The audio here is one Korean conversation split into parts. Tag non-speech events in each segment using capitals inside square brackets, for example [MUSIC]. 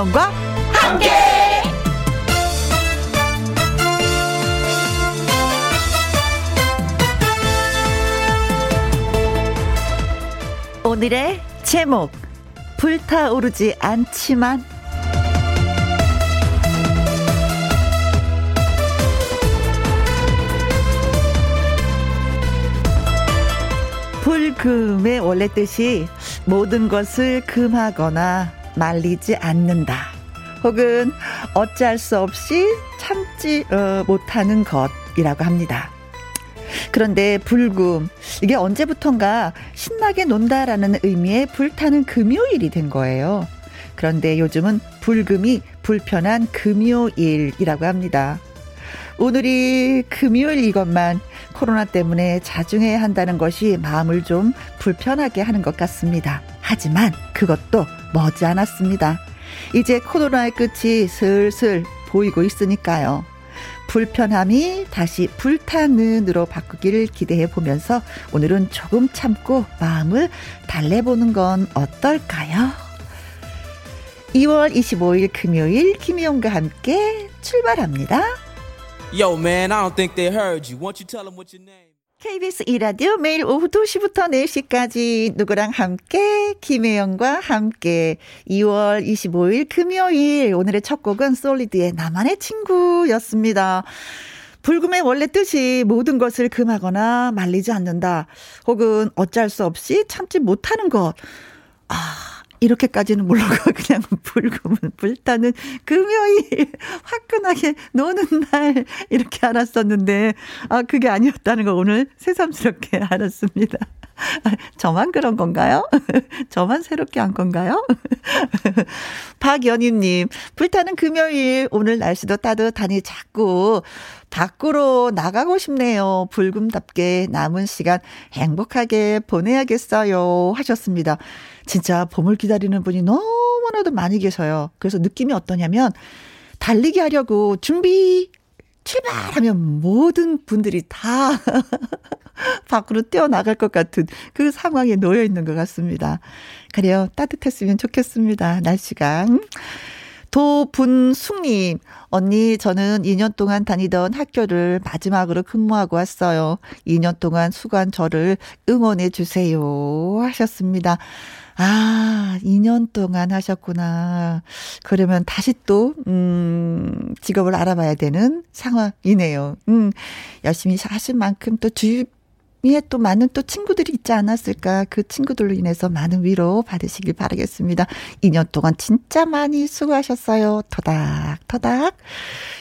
김혜영과 함께. 오늘의 제목 불타오르지 않지만 불금의 원래 뜻이 모든 것을 금하거나 말리지 않는다. 혹은 어찌할 수 없이 참지 어, 못하는 것이라고 합니다. 그런데 불금 이게 언제부턴가 신나게 논다라는 의미의 불타는 금요일이 된 거예요. 그런데 요즘은 불금이 불편한 금요일이라고 합니다. 오늘이 금요일 이것만 코로나 때문에 자중해야 한다는 것이 마음을 좀 불편하게 하는 것 같습니다. 하지만 그것도 머지않았습니다. 이제 코로나의 끝이 슬슬 보이고 있으니까요. 불편함이 다시 불타는으로 바꾸기를 기대해 보면서 오늘은 조금 참고 마음을 달래보는 건 어떨까요? 2월 25일 금요일 김희영과 함께 출발합니다. Yo, man, I don't think they heard you. Won't you tell them what your name? KBS 이라디오 매일 오후 2시부터 4시까지 누구랑 함께 김혜영과 함께 2월 25일 금요일 오늘의 첫 곡은 솔리드의 나만의 친구였습니다. 불금의 원래 뜻이 모든 것을 금하거나 말리지 않는다. 혹은 어쩔 수 없이 참지 못하는 것. 아, 이렇게까지는 몰라고 [LAUGHS] 그냥 불금은 불타는 금요일 화끈하게 노는 날 이렇게 알았었는데 아 그게 아니었다는 거 오늘 새삼스럽게 [LAUGHS] 알았습니다. 저만 그런 건가요? [LAUGHS] 저만 새롭게 한 건가요? 박연희님, 불타는 금요일, 오늘 날씨도 따뜻하니 자꾸 밖으로 나가고 싶네요. 불금답게 남은 시간 행복하게 보내야겠어요. 하셨습니다. 진짜 봄을 기다리는 분이 너무나도 많이 계셔요. 그래서 느낌이 어떠냐면, 달리기 하려고 준비, 출발하면 모든 분들이 다 [LAUGHS] 밖으로 뛰어나갈 것 같은 그 상황에 놓여 있는 것 같습니다. 그래요. 따뜻했으면 좋겠습니다. 날씨가. 도분숙님, 언니, 저는 2년 동안 다니던 학교를 마지막으로 근무하고 왔어요. 2년 동안 수고한 저를 응원해 주세요. 하셨습니다. 아, 2년 동안 하셨구나. 그러면 다시 또, 음, 직업을 알아봐야 되는 상황이네요. 음, 열심히 하신 만큼 또 주위 위에 또 많은 또 친구들이 있지 않았을까. 그 친구들로 인해서 많은 위로 받으시길 바라겠습니다. 2년 동안 진짜 많이 수고하셨어요. 토닥, 토닥.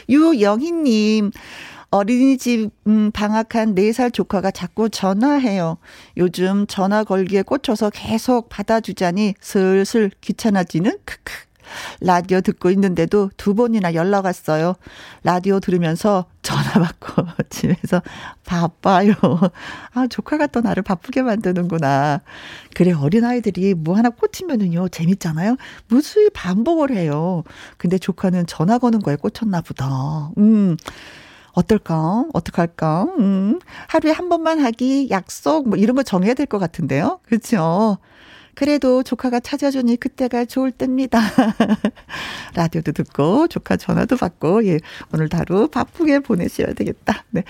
유영희님, 어린이집 음, 방학한 4살 조카가 자꾸 전화해요. 요즘 전화 걸기에 꽂혀서 계속 받아주자니 슬슬 귀찮아지는 크크. 라디오 듣고 있는데도 두 번이나 연락 왔어요. 라디오 들으면서 전화 받고 [LAUGHS] 집에서 바빠요. 아, 조카가 또 나를 바쁘게 만드는구나. 그래, 어린아이들이 뭐 하나 꽂히면은요, 재밌잖아요? 무수히 반복을 해요. 근데 조카는 전화 거는 거에 꽂혔나 보다. 음. 어떨까? 어떡할까? 음. 하루에 한 번만 하기 약속 뭐 이런 거 정해야 될 것 같은데요. 그렇죠? 그래도 조카가 찾아주니 그때가 좋을 때입니다. [LAUGHS] 라디오도 듣고 조카 전화도 받고 예 오늘 하루 바쁘게 보내셔야 되겠다. 네.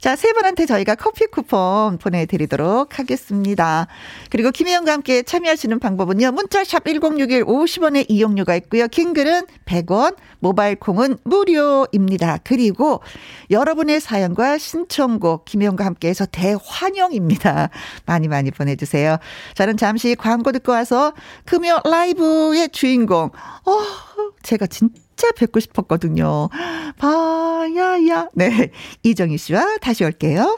자, 세 분한테 저희가 커피 쿠폰 보내 드리도록 하겠습니다. 그리고 김혜영과 함께 참여하시는 방법은요. 문자샵 1061 50원의 이용료가 있고요. 킹글은 100원, 모바일 콩은 무료입니다. 그리고 여러분의 사연과 신청곡 김혜영과 함께해서 대환영입니다. 많이 많이 보내 주세요. 저는 잠시 광고 듣고 와서 금요 라이브의 주인공. 어, 제가 진짜 뵙고 싶었거든요. 바야야. 네. 이정희 씨와 다시 올게요.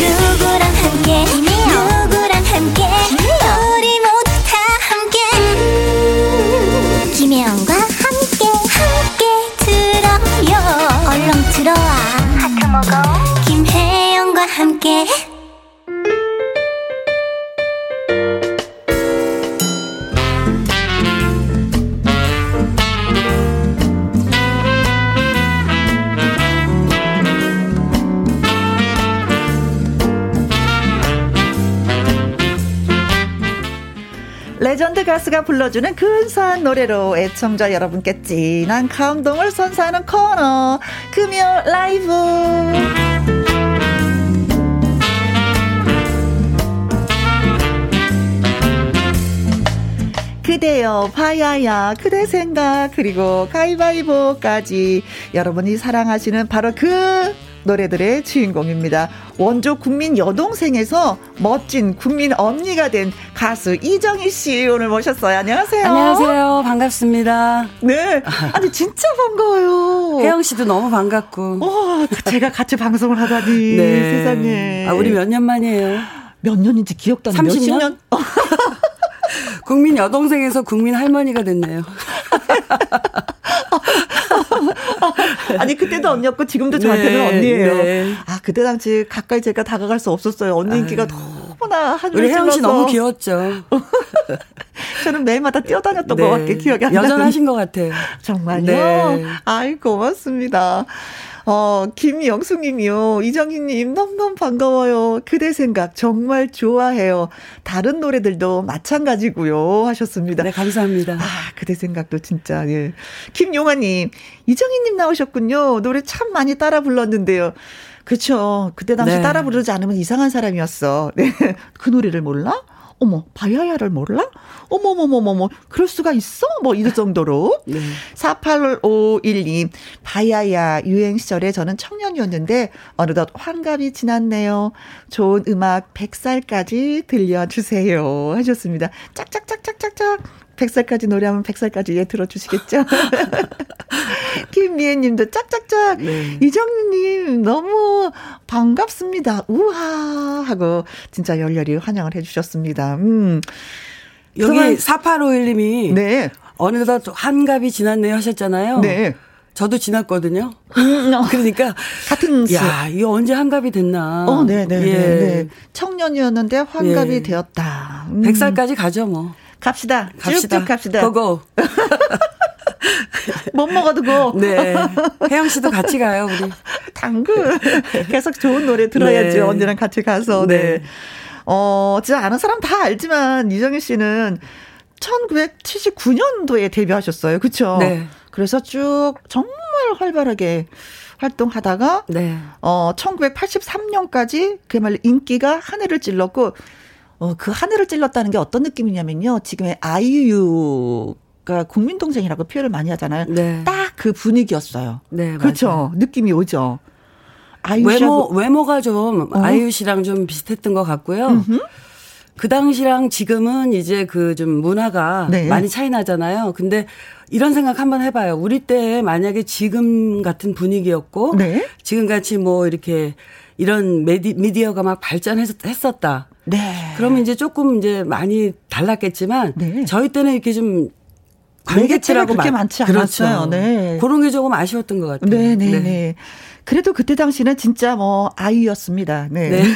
누구랑 함께, 누구랑 함께, 우리 모두 다 함께. 김혜영과 함께, 함께 들어요. 얼렁 들어와. 하트 먹어. 김혜영과 함께. 레전드 가수가 불러주는 근사한 노래로 애청자 여러분께 진한 감동을 선사하는 코너 금요 라이브. 그대여 바야야 그대 생각 그리고 가위바위보까지. 여러분이 사랑하시는 바로 그 노래들의 주인공입니다. 원조 국민 여동생에서 멋진 국민 언니가 된 가수 이정희 씨 오늘 모셨어요. 안녕하세요. 안녕하세요. 반갑습니다. 네. 아니 진짜 반가워요. 혜영 씨도 너무 반갑고. 어, 제가 같이 방송을 하다니 [LAUGHS] 네. 세상에. 아, 우리 몇 년 만이에요? 몇 년인지 기억도 안 나요. 30년? 년? [LAUGHS] 국민 여동생에서 국민 할머니가 됐네요. [LAUGHS] 아니 그때도 [LAUGHS] 언니였고 지금도 저한테는 네, 언니예요. 네. 아 그때 당시 가까이 제가 다가갈 수 없었어요. 언니 인기가 너무나 한 우리 혜영 씨 너무 귀여웠죠. [LAUGHS] 저는 매일마다 뛰어다녔던 네. 것 같게 기억이 안 나요. 여전하신 것 같아요. 정말요? 네. 아이 고맙습니다. 어, 김영숙님이요. 이정희님, 너무너무 반가워요. 그대 생각 정말 좋아해요. 다른 노래들도 마찬가지고요. 하셨습니다. 네, 감사합니다. 아, 그대 생각도 진짜, 예. 김용아님, 이정희님 나오셨군요. 노래 참 많이 따라 불렀는데요. 그렇죠. 그때 당시 네. 따라 부르지 않으면 이상한 사람이었어. 네. [LAUGHS] 그 노래를 몰라? 어머, 바야야를 몰라? 어머머머머머, 그럴 수가 있어? 뭐, 이럴 정도로. 네. 4851님, 바야야 유행 시절에 저는 청년이었는데, 어느덧 환갑이 지났네요. 좋은 음악 100살까지 들려주세요. 하셨습니다. 짝짝짝짝짝짝. 100살까지 노래하면 100살까지 예 들어주시겠죠? [LAUGHS] 김미애 님도 짝짝짝. 네. 이정님 너무 반갑습니다. 우와 하고 진짜 열렬히 환영을 해 주셨습니다. 음. 여기 4851님이 네. 어느덧 한갑이 지났네요 하셨잖아요. 네. 저도 지났거든요. 음, 어. 그러니까 같은 야, 이거 언제 한갑이 됐나? 어, 네, 네, 예. 네, 네. 청년이었는데 환갑이 예. 되었다. 음. 100살까지 가죠, 뭐. 갑시다. 갑시다. 쭉쭉 갑시다. 고고. [LAUGHS] 못 먹어도 고. 네. 혜영 씨도 같이 가요, 우리. [LAUGHS] 당근. 계속 좋은 노래 들어야죠. 네. 언니랑 같이 가서. 네. 네. 어, 진짜 아는 사람 다 알지만 이정희 씨는 1979년도에 데뷔하셨어요. 그쵸? 네. 그래서 쭉 정말 활발하게 활동하다가 네. 어 1983년까지 그야말로 인기가 하늘을 찔렀고 어, 그 하늘을 찔렀다는 게 어떤 느낌이냐면요. 지금의 아이유가 국민 동생이라고 표현을 많이 하잖아요. 네. 딱그 분위기였어요. 네, 그렇죠. 느낌이 오죠. 아이유 외모 외모가 좀 어? 아이유 씨랑 좀 비슷했던 것 같고요. 음흠. 그 당시랑 지금은 이제 그 좀 문화가 네. 많이 차이 나잖아요. 근데 이런 생각 한번 해봐요. 우리 때 만약에 지금 같은 분위기였고 네. 지금 같이 뭐 이렇게 이런 메디, 미디어가 막 발전했었다. 네. 그러면 이제 조금 이제 많이 달랐겠지만 네. 저희 때는 이렇게 좀 관계체라고 그렇게 많지 그렇죠. 않았어요. 네. 그런 게 조금 아쉬웠던 것 같아요. 네, 네, 네. 네. 그래도 그때 당시는 진짜 뭐 아이였습니다. 네. 네. [LAUGHS]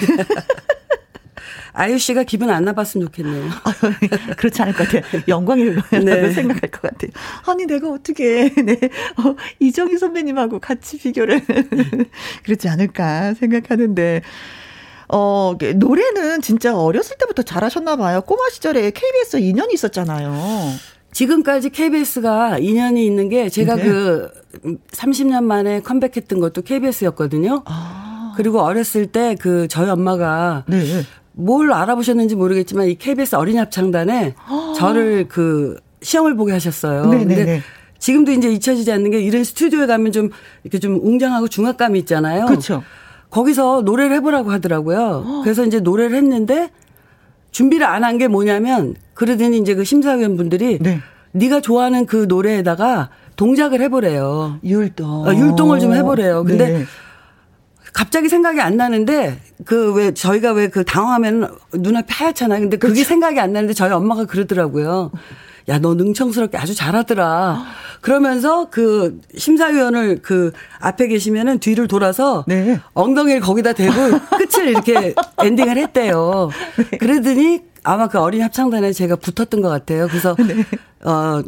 아유 씨가 기분 안 나빴으면 좋겠네요. [LAUGHS] 그렇지 않을 것 같아요. 영광이라고 네. 생각할 것 같아요. 아니 내가 어떻게 [LAUGHS] 네. 어, 이정희 선배님하고 같이 비교를 그렇지 않을까 생각하는데 어, 노래는 진짜 어렸을 때부터 잘하셨나 봐요. 꼬마 시절에 KBS 2년이 있었잖아요. 지금까지 KBS가 2년이 있는 게 제가 네. 그 30년 만에 컴백했던 것도 KBS였거든요. 아. 그리고 어렸을 때 그 저희 엄마가 네. 뭘 알아보셨는지 모르겠지만 이 KBS 어린이 합창단에 아. 저를 그 시험을 보게 하셨어요. 네네네. 네, 근데 네. 지금도 이제 잊혀지지 않는 게 이런 스튜디오에 가면 좀 이렇게 좀 웅장하고 중압감이 있잖아요. 그렇죠. 거기서 노래를 해보라고 하더라고요. 그래서 이제 노래를 했는데 준비를 안 한 게 뭐냐면 그러더니 이제 그 심사위원 분들이 네. 네가 좋아하는 그 노래에다가 동작을 해보래요. 율동. 어, 율동을 좀 해보래요. 근데 네. 갑자기 생각이 안 나는데 그 왜 저희가 왜 그 당황하면 눈앞이 하얗잖아요. 근데 그게 그렇죠. 생각이 안 나는데 저희 엄마가 그러더라고요. 야, 너 능청스럽게 아주 잘하더라. 그러면서 그 심사위원을 그 앞에 계시면은 뒤를 돌아서 네. 엉덩이를 거기다 대고 [LAUGHS] 끝을 이렇게 엔딩을 했대요. 네. 그러더니 아마 그 어린 합창단에 제가 붙었던 것 같아요. 그래서 네. 어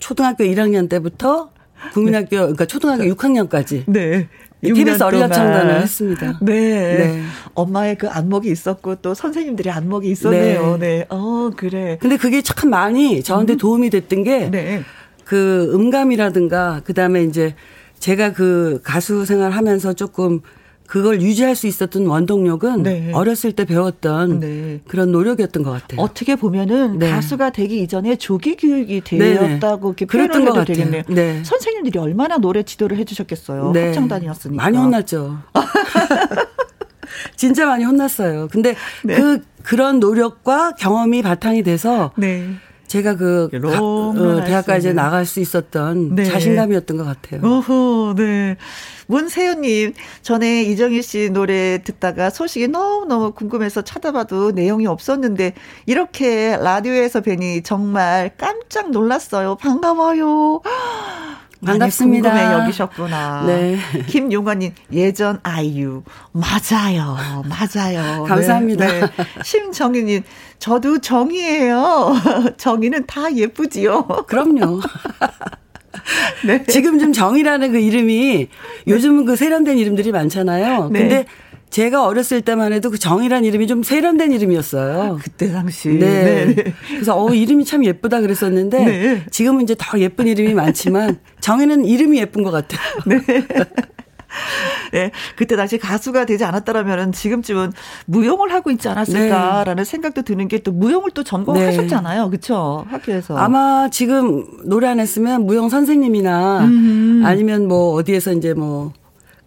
초등학교 1학년 때부터 국민학교 그러니까 초등학교 6학년까지 네. TBS 어린아청단을 했습니다. 네. 네. 엄마의 그 안목이 있었고 또 선생님들의 안목이 있었네요. 네. 네. 어, 그래. 근데 그게 참 많이 저한테 음. 도움이 됐던 게, 네. 그 음감이라든가, 그 다음에 이제 제가 그 가수 생활 하면서 조금 그걸 유지할 수 있었던 원동력은 네. 어렸을 때 배웠던 네. 그런 노력이었던 것 같아요. 어떻게 보면은 네. 가수가 되기 이전에 조기 교육이 되었다고 이렇게 표현을 해도 되겠네요. 네. 선생님들이 얼마나 노래 지도를 해주셨겠어요. 네. 합창단이었으니까. 많이 혼났죠. [LAUGHS] 진짜 많이 혼났어요. 근데 네. 그 그런 노력과 경험이 바탕이 돼서 제가 그 가, 어, 대학까지 나갈 수 있었던 네. 자신감이었던 것 같아요. 어허, 네. 문세윤님, 전에 이정희 씨 노래 듣다가 소식이 너무 너무 궁금해서 찾아봐도 내용이 없었는데, 이렇게 라디오에서 뵈니 정말 깜짝 놀랐어요. 반가워요. 반갑습니다. 궁금해 여기셨구나. 네. 김용관님 예전 아이유 맞아요, 맞아요. 감사합니다. 네. 네. 심정희님 저도 정이에요. [LAUGHS] 정이는 다 예쁘지요. 그럼요. [LAUGHS] 네. 지금 좀 정이라는 그 이름이 요즘은 그 세련된 이름들이 많잖아요. 네. 근데 제가 어렸을 때만 해도 그 정이란 이름이 좀 세련된 이름이었어요. 그때 당시. 네. 네. 그래서 어 이름이 참 예쁘다 그랬었는데 네. 지금은 이제 더 예쁜 이름이 많지만 정이는 이름이 예쁜 것 같아요. [LAUGHS] 네. 네. 그때 당시 가수가 되지 않았다라면 지금쯤은 무용을 하고 있지 않았을까라는 네. 생각도 드는 게 또 무용을 또 전공하셨잖아요. 네. 그렇죠? 학교에서. 아마 지금 노래 안 했으면 무용 선생님이나 음. 아니면 뭐 어디에서 이제 뭐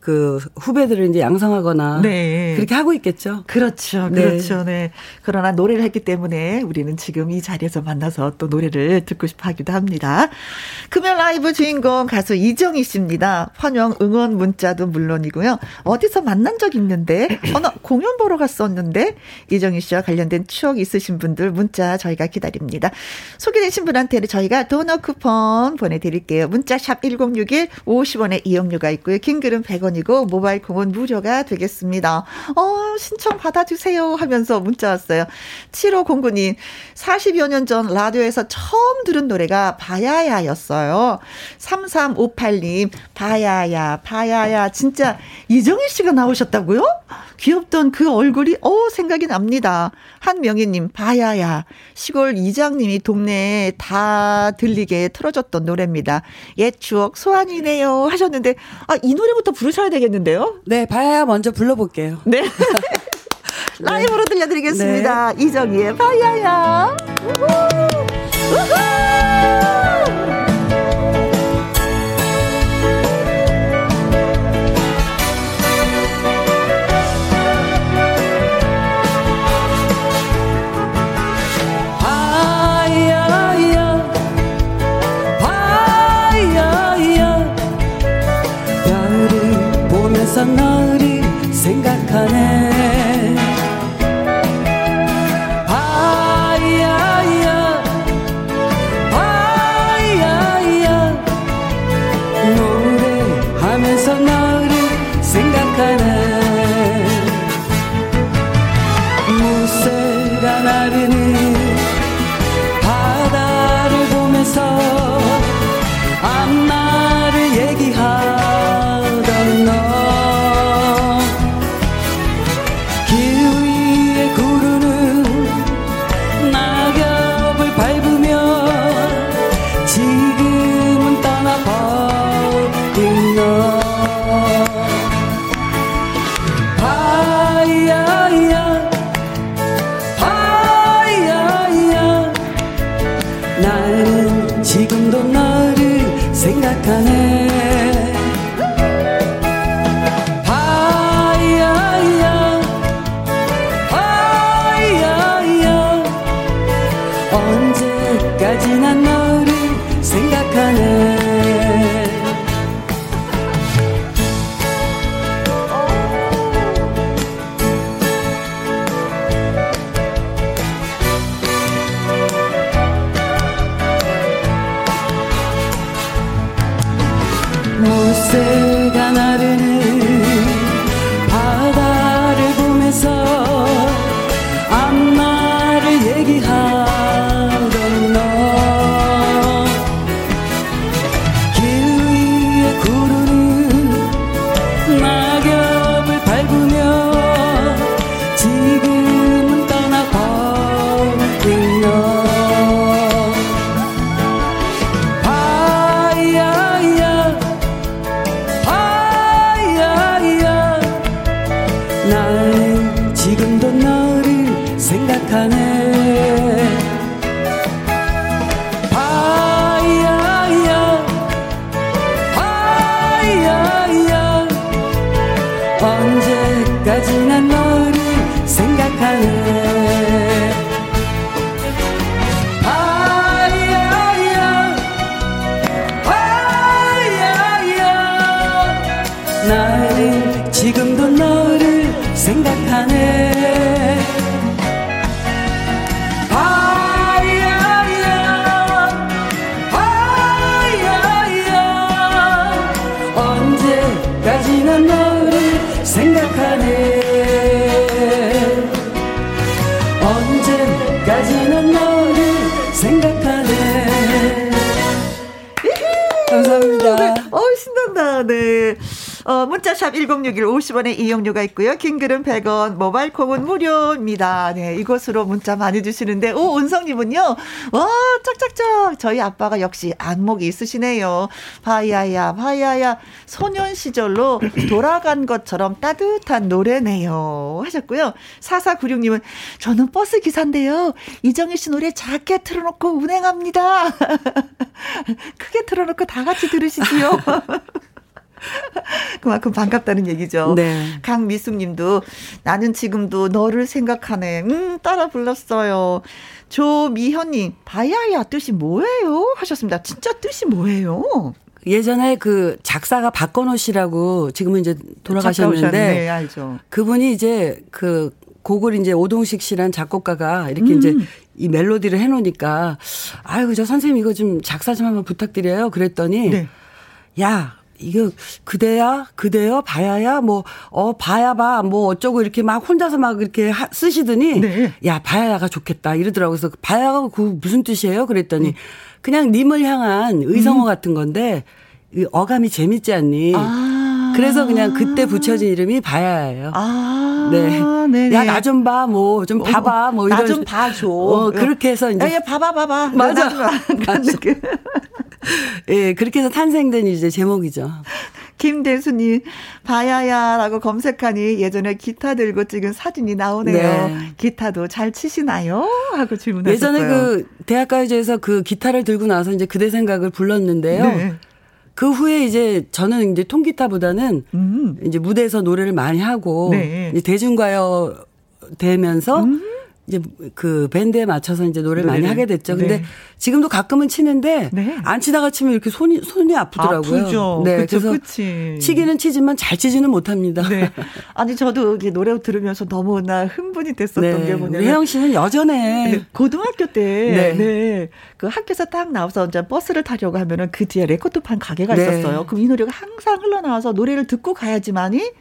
그 후배들을 이제 양성하거나 네. 그렇게 하고 있겠죠. 그렇죠. 네. 그렇죠. 네. 그러나 노래를 했기 때문에 우리는 지금 이 자리에서 만나서 또 노래를 듣고 싶어 하기도 합니다. 금요 라이브 주인공 가수 이정희 씨입니다. 환영 응원 문자도 물론이고요. 어디서 만난 적 있는데 [CLEARS THROAT] 어느 공연 보러 갔었는데 이정희 씨와 관련된 추억 있으신 분들 문자 저희가 기다립니다. 소개되신 분한테는 저희가 도넛 쿠폰 보내 드릴게요. 문자 샵 1061 50원의 이용료가 있고요. 긴 글은 100원 원이고 모바일 콩은 무료가 되겠습니다. 어, 신청 받아주세요 하면서 문자 왔어요. 7509님, 40여 년 전 라디오에서 처음 들은 노래가 바야야였어요. 3358님, 바야야, 바야야. 진짜 이정희 씨가 나오셨다고요? 귀엽던 그 얼굴이 어 생각이 납니다. 한명희님 바야야 시골 이장님이 동네에 다 들리게 틀어줬던 노래입니다. 옛 추억 소환이네요 하셨는데 아 이 노래부터 부르셔야 되겠는데요? 네 바야야 먼저 불러볼게요. 네. [LAUGHS] [LAUGHS] 라이브로 들려드리겠습니다. 네. 이정희의 바야야. 우후. 우후. 생 50원의 이용료가 있고요. 긴 글은 100원, 모바일 콩은 무료입니다. 네, 이곳으로 문자 많이 주시는데, 오, 은성님은요, 와, 짝짝짝. 저희 아빠가 역시 안목이 있으시네요. 바야야, 바야야, 소년 시절로 돌아간 것처럼 따뜻한 노래네요. 하셨고요. 4496님은, 저는 버스 기사인데요. 이정희 씨 노래 작게 틀어놓고 운행합니다. [LAUGHS] 크게 틀어놓고 다 같이 들으시지요. [LAUGHS] [LAUGHS] 그만큼 반갑다는 얘기죠. 네. 강미숙 님도 나는 지금도 너를 생각하네. 음, 따라 불렀어요. 조미현 님, 바야야 뜻이 뭐예요? 하셨습니다. 진짜 뜻이 뭐예요? 예전에 그 작사가 박건호 씨라고 지금은 이제 돌아가셨는데. 네, 알죠. 그분이 이제 그 곡을 이제 오동식 씨란 작곡가가 이렇게 이제 음. 이 멜로디를 해놓으니까 아이고 저 선생님 이거 좀 작사 좀 한번 부탁드려요. 그랬더니 네. 야 이거 그대야? 그대여? 바야야? 뭐어 봐야 봐. 뭐 어쩌고 이렇게 막 혼자서 막 이렇게 하- 쓰시더니 네. 야 바야가 좋겠다 이러더라고. 그래서 바야가 그 무슨 뜻이에요? 그랬더니 음. 그냥 님을 향한 의성어 같은 건데 이 어감이 재밌지 않니? 아. 그래서 그냥 그때 붙여진 이름이 바야예요. 아. 네. 야, 나 좀 봐, 뭐, 좀 봐봐, 뭐, 이런. 나 좀 봐줘. 어, 그렇게 해서 이제. 야, 야, 봐봐, 봐봐. [LAUGHS] 맞아. [LAUGHS] 맞아. [LAUGHS] 예, 그렇게 해서 탄생된 이제 제목이죠. 김대수님, 바야야라고 검색하니 예전에 기타 들고 찍은 사진이 나오네요. 네. 기타도 잘 치시나요? 하고 질문하셨어요. 예전에 그 대학가요제에서 그 기타를 들고 나서 이제 그대 생각을 불렀는데요. 네. 그 후에 이제 저는 이제 통기타보다는 음. 이제 무대에서 노래를 많이 하고 네. 이제 대중가요 되면서 이제 그 밴드에 맞춰서 이제 노래를 많이 음. 노래를. 하게 됐죠. 근데 네. 지금도 가끔은 치는데 네. 안 치다가 치면 이렇게 손이 손이 아프더라고요. 아프죠. 네, 그쵸, 그래서 그치. 치기는 치지만 잘 치지는 못합니다. 네. 아니 저도 이게 노래 들으면서 너무나 흥분이 됐었던 네. 게 뭐냐면 혜영 씨는 여전해. 네, 고등학교 때, 네. 네. 그 학교에서 딱 나와서 이제 버스를 타려고 하면은 그 뒤에 레코드판 가게가 네. 있었어요. 그럼 이 노래가 항상 흘러나와서 노래를 듣고 가야지만이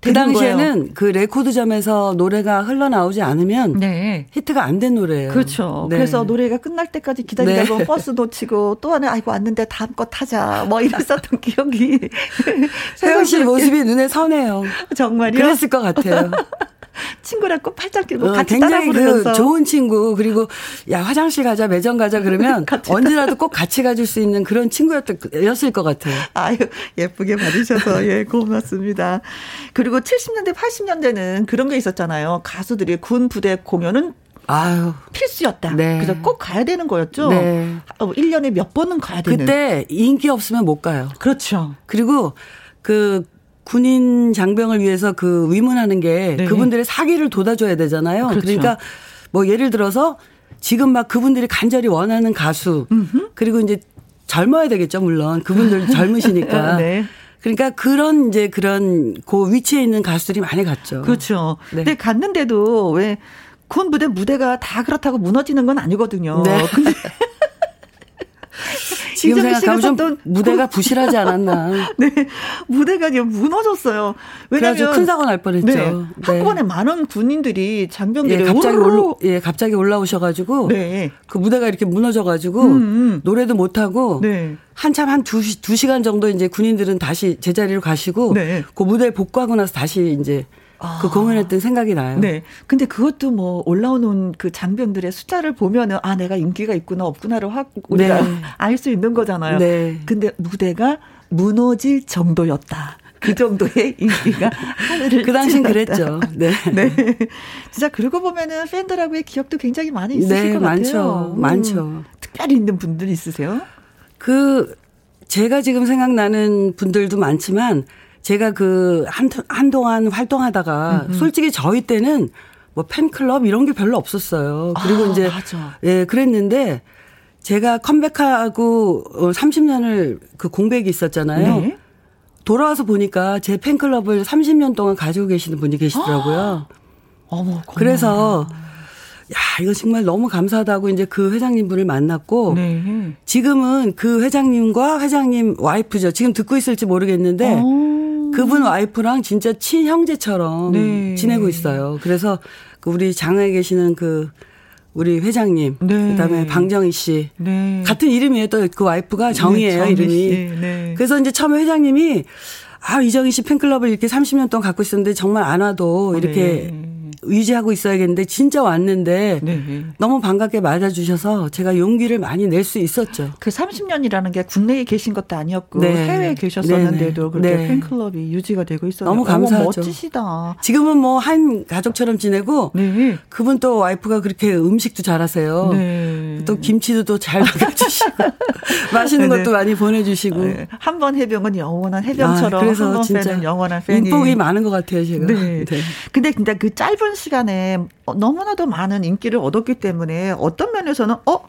그 당시에는 거예요. 그 레코드점에서 노래가 흘러나오지 않으면 네. 히트가 안 된 노래예요. 그렇죠. 네. 그래서 노래가 끝날 때까지 기다리다 네. 버스 놓치고 또 하나 아이고 왔는데 다음 거 타자 뭐 이랬었던 [LAUGHS] 기억이 혜영 씨 모습이 눈에 선해요. 정말요. 그랬을 것 같아요. 친구랑 꼭 팔짱 끼고 어, 같이 따라 굉장히 부르면서 그 좋은 친구 그리고 야 화장실 가자 매점 가자 그러면 [LAUGHS] 언제라도 꼭 같이 가줄 수 있는 그런 친구였을 것 같아요. 아유, 예쁘게 봐주셔서, 예, 고맙습니다. 그리고 70년대, 80년대는 그런 게 있었잖아요. 가수들이 군 부대 공연은 아유 필수였다. 네. 그래서 꼭 가야 되는 거였죠. 네. 어, 1년에 몇 번은 가야 되는. 그때 인기 없으면 못 가요. 그렇죠. 그리고 그 군인 장병을 위해서 그 위문하는 게 네. 그분들의 사기를 돋아줘야 되잖아요. 그렇죠. 그러니까 뭐 예를 들어서 지금 막 그분들이 간절히 원하는 가수 그리고 이제 젊어야 되겠죠 물론 그분들 [LAUGHS] 젊으시니까. 네. 그러니까 그런 이제 그런 그 위치에 있는 가수들이 많이 갔죠. 그렇죠. 네. 근데 갔는데도 왜 군 부대 무대가 다 그렇다고 무너지는 건 아니거든요. 네. 근데 [LAUGHS] 지금 생각하면 좀 무대가 부실하지 않았나. [LAUGHS] 네, 무대가 그냥 무너졌어요. 왜냐면 큰 사고 날 뻔했죠. 네, 네. 한꺼번에 많은 군인들이 장병들이 예, 갑자기 올라, 예, 갑자기 올라오셔 가지고 네. 그 무대가 이렇게 무너져 가지고 음, 음. 노래도 못 하고 네. 한참 한두두 시간 정도 이제 군인들은 다시 제자리로 가시고 네. 그 무대 복구하고 나서 다시 이제 그 공연했던 생각이 나요. 네. 근데 그것도 뭐 올라오는 그 장병들의 숫자를 보면은 아 내가 인기가 있구나 없구나를 확 우리가 네. 알수 있는 거잖아요. 네. 근데 무대가 무너질 정도였다. 그 정도의 [LAUGHS] 인기가 하늘을 그 찔렀다. 그랬죠. 네. 네. 진짜 그러고 보면은 팬들하고의 기억도 굉장히 많이 있으실 네, 것 많죠. 같아요. 음. 많죠. 특별히 있는 분들 있으세요? 그 제가 지금 생각나는 분들도 많지만 제가 그 한, 한동안 활동하다가 솔직히 저희 때는 뭐 팬클럽 이런 게 별로 없었어요. 그리고 아, 이제 맞아. 예, 그랬는데 제가 컴백하고 30년을 그 공백이 있었잖아요. 네. 돌아와서 보니까 제 팬클럽을 30년 동안 가지고 계시는 분이 계시더라고요. [GASPS] 어머. 그래서 야, 이거 정말 너무 감사하다고 이제 그 회장님 분을 만났고 네. 지금은 그 회장님과 회장님 와이프죠. 지금 듣고 있을지 모르겠는데 오. 어. 그분 와이프랑 진짜 친형제처럼 네. 지내고 있어요. 그래서 그 우리 장외에 계시는 그 우리 회장님, 네. 그다음에 방정희 씨 네. 같은 이름이에요. 또 그 와이프가 정희예요 네, 이름이. 네. 그래서 이제 처음에 회장님이 아 이정희 씨 팬클럽을 이렇게 30년 동안 갖고 있었는데 정말 안 와도 이렇게 네. 유지하고 있어야겠는데 진짜 왔는데 네. 너무 반갑게 맞아주셔서 제가 용기를 많이 낼 수 있었죠. 그 30년이라는 게 국내에 계신 것도 아니었고 네. 해외에 계셨었는데도 네. 그렇게 네. 팬클럽이 유지가 되고 있었는데 너무 감사하죠. 멋지시다. 지금은 뭐 한 가족처럼 지내고 네. 그분 또 와이프가 그렇게 음식도 잘하세요. 네. 또 김치도 또 잘 먹여주시고 [LAUGHS] 맛있는 것도 많이 보내주시고 한 번 해병은 영원한 해병처럼 아, 그래서 진짜 영원한 팬이 인복이 많은 것 같아요 제가. 네. 근데 근데 그 짧은 시간에 너무나도 많은 인기를 얻었기 때문에 어떤 면에서는 어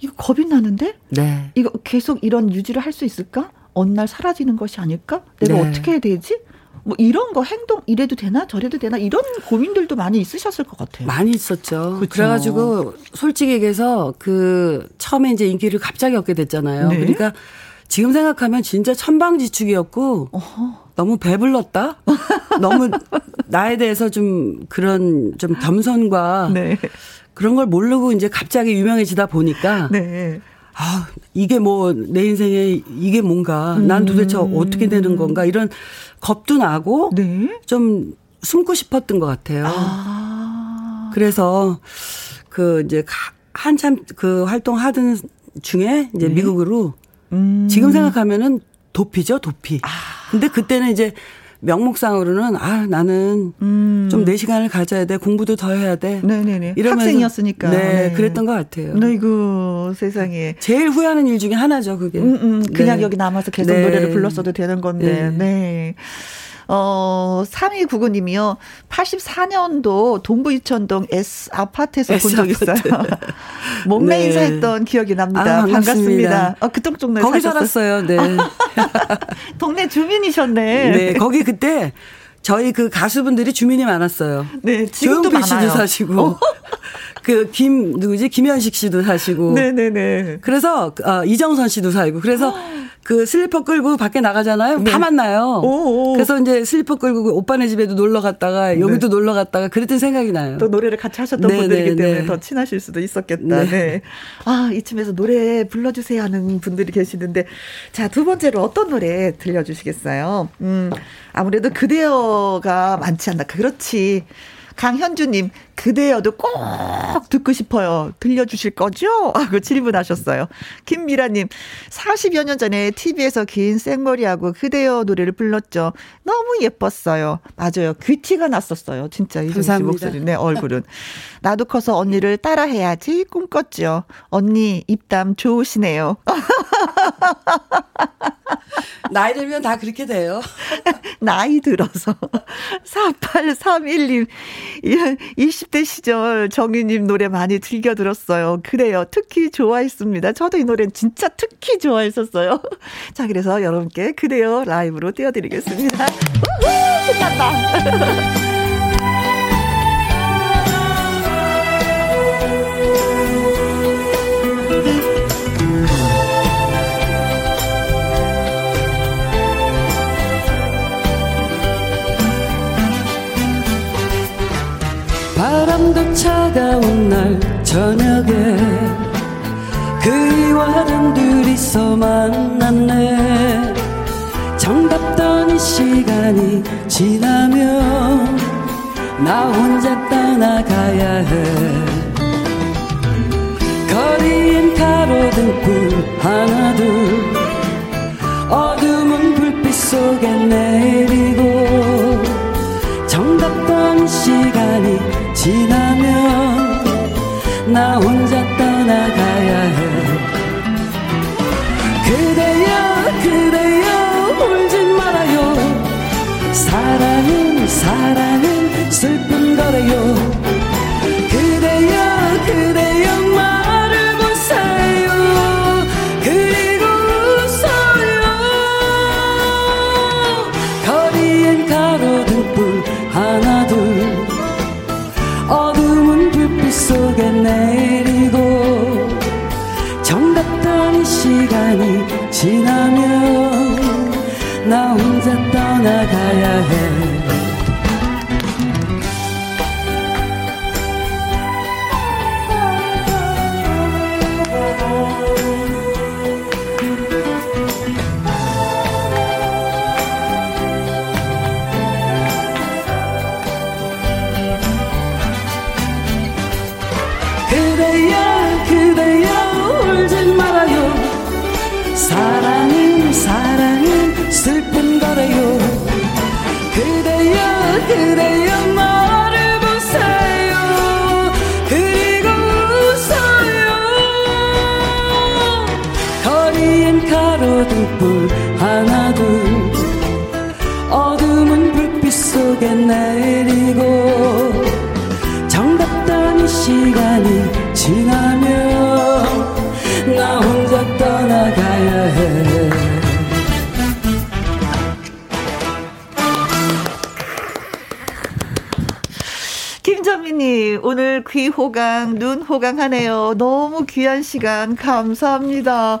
이거 겁이 나는데 네. 이거 계속 이런 유지를 할 수 있을까? 어느 날 사라지는 것이 아닐까? 내가 네. 어떻게 해야 되지? 뭐 이런 거 행동 이래도 되나 저래도 되나 이런 고민들도 많이 있으셨을 것 같아요. 많이 있었죠. 그쵸? 그래가지고 솔직히 얘기해서 그 처음에 이제 인기를 갑자기 얻게 됐잖아요. 네? 그러니까 지금 생각하면 진짜 천방지축이었고 어허. 너무 배불렀다. 너무 나에 대해서 좀 그런 좀 겸손과 네. 그런 걸 모르고 이제 갑자기 유명해지다 보니까 네. 아, 이게 뭐 내 인생에 이게 뭔가 난 도대체 음. 어떻게 되는 건가 이런 겁도 나고 네. 좀 숨고 싶었던 것 같아요. 아. 그래서 그 이제 한참 그 활동하던 중에 이제 네. 미국으로 음. 지금 생각하면은 도피죠, 도피. 아. 근데 그때는 이제 명목상으로는 아 나는 음. 좀내 시간을 가져야 돼 공부도 더 해야 돼. 네네네. 이러면서 학생이었으니까. 네, 네. 그랬던 것 같아요. 아이고 세상에. 제일 후회하는 일 중에 하나죠 그게. 음, 음. 그냥 네. 여기 남아서 계속 네. 노래를 불렀어도 되는 건데. 네. 네. 어, 3299님이요. 84년도 동부 이천동 S 아파트에서 본 적 있어요. [LAUGHS] 몸매 네. 인사했던 기억이 납니다. 아, 반갑습니다. 반갑습니다. 어, 그쪽 동네 거기 살았어요. 네. [LAUGHS] 동네 주민이셨네. 네, 거기 그때 저희 그 가수분들이 주민이 많았어요. 네, 지금도 조용필 씨도 사시고. 어? [LAUGHS] 그김 누구지 김현식 씨도 사시고. 네네네. 그래서 어, 이정선 씨도 살고. 그래서 그 슬리퍼 끌고 밖에 나가잖아요. 네. 다 만나요. 오오. 그래서 이제 슬리퍼 끌고 그 오빠네 집에도 놀러 갔다가 네. 여기도 네. 놀러 갔다가 그랬던 생각이 나요. 또 노래를 같이 하셨던 네, 분들이기 네, 때문에 더 친하실 수도 있었겠다. 네. 아, 이쯤에서 노래 불러주세요 하는 분들이 계시는데 자, 두 번째로 어떤 노래 들려주시겠어요? 음, 아무래도 그대여가 많지 않나. 그렇지. 강현주님, 그대여도 꼭 듣고 싶어요. 들려주실 거죠? 하고 질문하셨어요. 김미라님, 40여 년 전에 TV에서 긴 생머리하고 그대여 노래를 불렀죠. 너무 예뻤어요. 맞아요. 귀티가 났었어요. 진짜 이정씨 목소리, 네, 얼굴은. 나도 커서 언니를 따라해야지 꿈꿨죠. 언니, 입담 좋으시네요. [LAUGHS] 나이 들면 다 그렇게 돼요. [LAUGHS] 나이 들어서. 4831님, 20대 시절 정희님 노래 많이 즐겨 들었어요. 그래요. 특히 좋아했습니다. 저도 이 노래는 진짜 특히 좋아했었어요. [LAUGHS] 자, 그래서 여러분께 그래요. 라이브로 띄워드리겠습니다. 신난다. [LAUGHS] 바람도 차가운 날 저녁에 그이와는 둘이서 만났네. 정답던 이 시간이 지나면 나 혼자 떠나가야 해. 거리엔 가로등불 하나 둘 어두운 불빛 속에 내리 지나면 나 혼자 떠나가야 해. 그대여 그대여 울진 말아요. 사랑은 사랑은 슬픈 거래요 지나면 나 혼자 떠나가야 해 오늘 귀 호강, 눈 호강하네요. 너무 귀한 시간 감사합니다.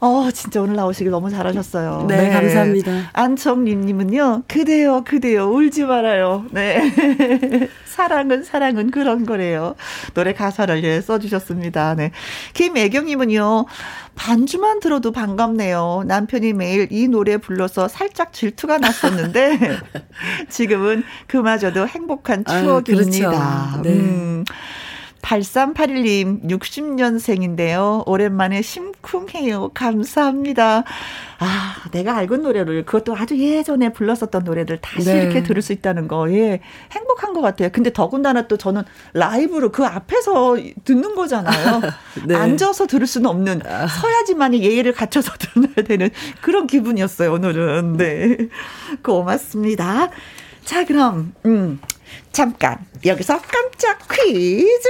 어, 진짜 오늘 나오시길 너무 잘하셨어요. 네, 네. 감사합니다. 안청님님은요, 그대요, 그대요, 울지 말아요. 네. [LAUGHS] 사랑은, 사랑은 그런 거래요. 노래 가사를 예, 써주셨습니다. 네. 김애경님은요, 반주만 들어도 반갑네요. 남편이 매일 이 노래 불러서 살짝 질투가 났었는데, [LAUGHS] 지금은 그마저도 행복한 추억입니다. 아, 그렇죠. 네. 음. 8381님, 60년생인데요. 오랜만에 심쿵해요. 감사합니다. 아, 내가 알고 노래를, 그것도 아주 예전에 불렀었던 노래들 다시 네. 이렇게 들을 수 있다는 거, 예, 행복한 것 같아요. 근데 더군다나 또 저는 라이브로 그 앞에서 듣는 거잖아요. [LAUGHS] 네. 앉아서 들을 수는 없는, 아. 서야지만이 예의를 갖춰서 [LAUGHS] 들어야 되는 그런 기분이었어요, 오늘은. 네. 고맙습니다. 자, 그럼, 음, 잠깐 여기서 깜짝 퀴즈.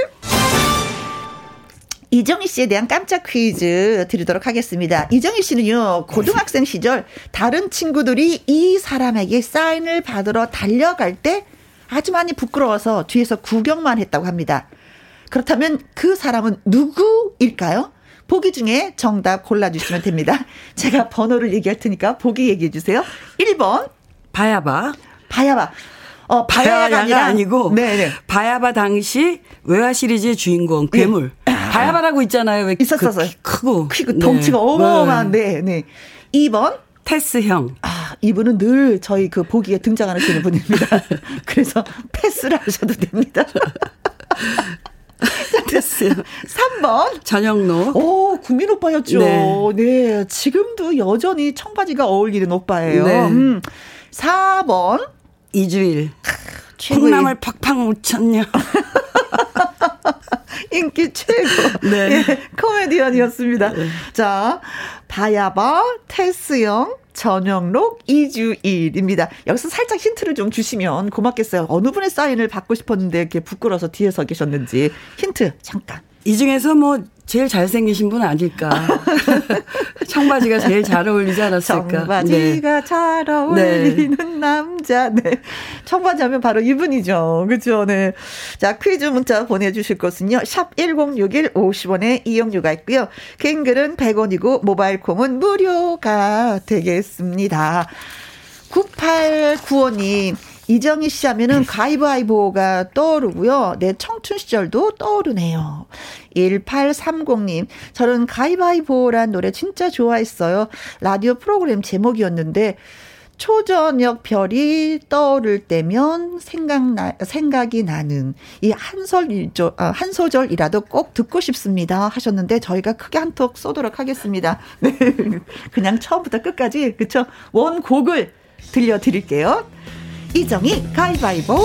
이정희 씨에 대한 깜짝 퀴즈 드리도록 하겠습니다. 이정희 씨는요, 고등학생 시절 다른 친구들이 이 사람에게 사인을 받으러 달려갈 때 아주 많이 부끄러워서 뒤에서 구경만 했다고 합니다. 그렇다면 그 사람은 누구일까요? 보기 중에 정답 골라주시면 됩니다. [LAUGHS] 제가 번호를 얘기할 테니까 보기 얘기해 주세요. 1번. 바야바. 바야바. 어, 바야바가 아니라 아니고 네네. 바야바 당시 외화 시리즈의 주인공 괴물. 네. 바야바라고 있잖아요. 왜 있었었어요. 그 크고 크고 덩치가 네. 어마어마한 네, 네. 2번 테스 형. 아, 이분은 늘 저희 그 보기에 등장하시는 분입니다. [LAUGHS] 그래서 패스를 하셔도 됩니다. 됐어요. 3번. 전영로. 오, 국민 오빠였죠. 네. 네. 지금도 여전히 청바지가 어울리는 오빠예요. 네. 음. 4번. 이주일. 콩나물 팍팍 묻혔냐. [LAUGHS] 인기 최고. 네. 예, 코미디언이었습니다. 네. 자, 바야바, 테스형, 전영록, 이주일입니다. 여기서 살짝 힌트를 좀 주시면 고맙겠어요. 어느 분의 사인을 받고 싶었는데 이렇게 부끄러워서 뒤에 서 계셨는지 힌트 잠깐. 이 중에서 뭐 제일 잘생기신 분 아닐까. [LAUGHS] 청바지가 제일 잘 어울리지 않았을까. 청바지가 네. 잘 어울리는 네. 남자. 네. 청바지 하면 바로 이분이죠. 그죠. 네. 자, 퀴즈 문자 보내주실 것은요. 샵 1061 50원에 이용료가 있고요. 개인 글은 100원이고 모바일 콩은 무료가 되겠습니다. 9895님. 이정희 씨 하면은 가이브아이보가 떠오르고요. 내 청춘 시절도 떠오르네요. 1830님, 저는 가이바이보란 노래 진짜 좋아했어요. 라디오 프로그램 제목이었는데, 초저녁 별이 떠오를 때면 생각나, 생각이 나는 이 한설, 아, 한 소절이라도 꼭 듣고 싶습니다. 하셨는데 저희가 크게 한턱 쏘도록 하겠습니다. [LAUGHS] 네. 그냥 처음부터 끝까지, 그쵸? 원곡을 들려드릴게요. 이정희 가위바위보.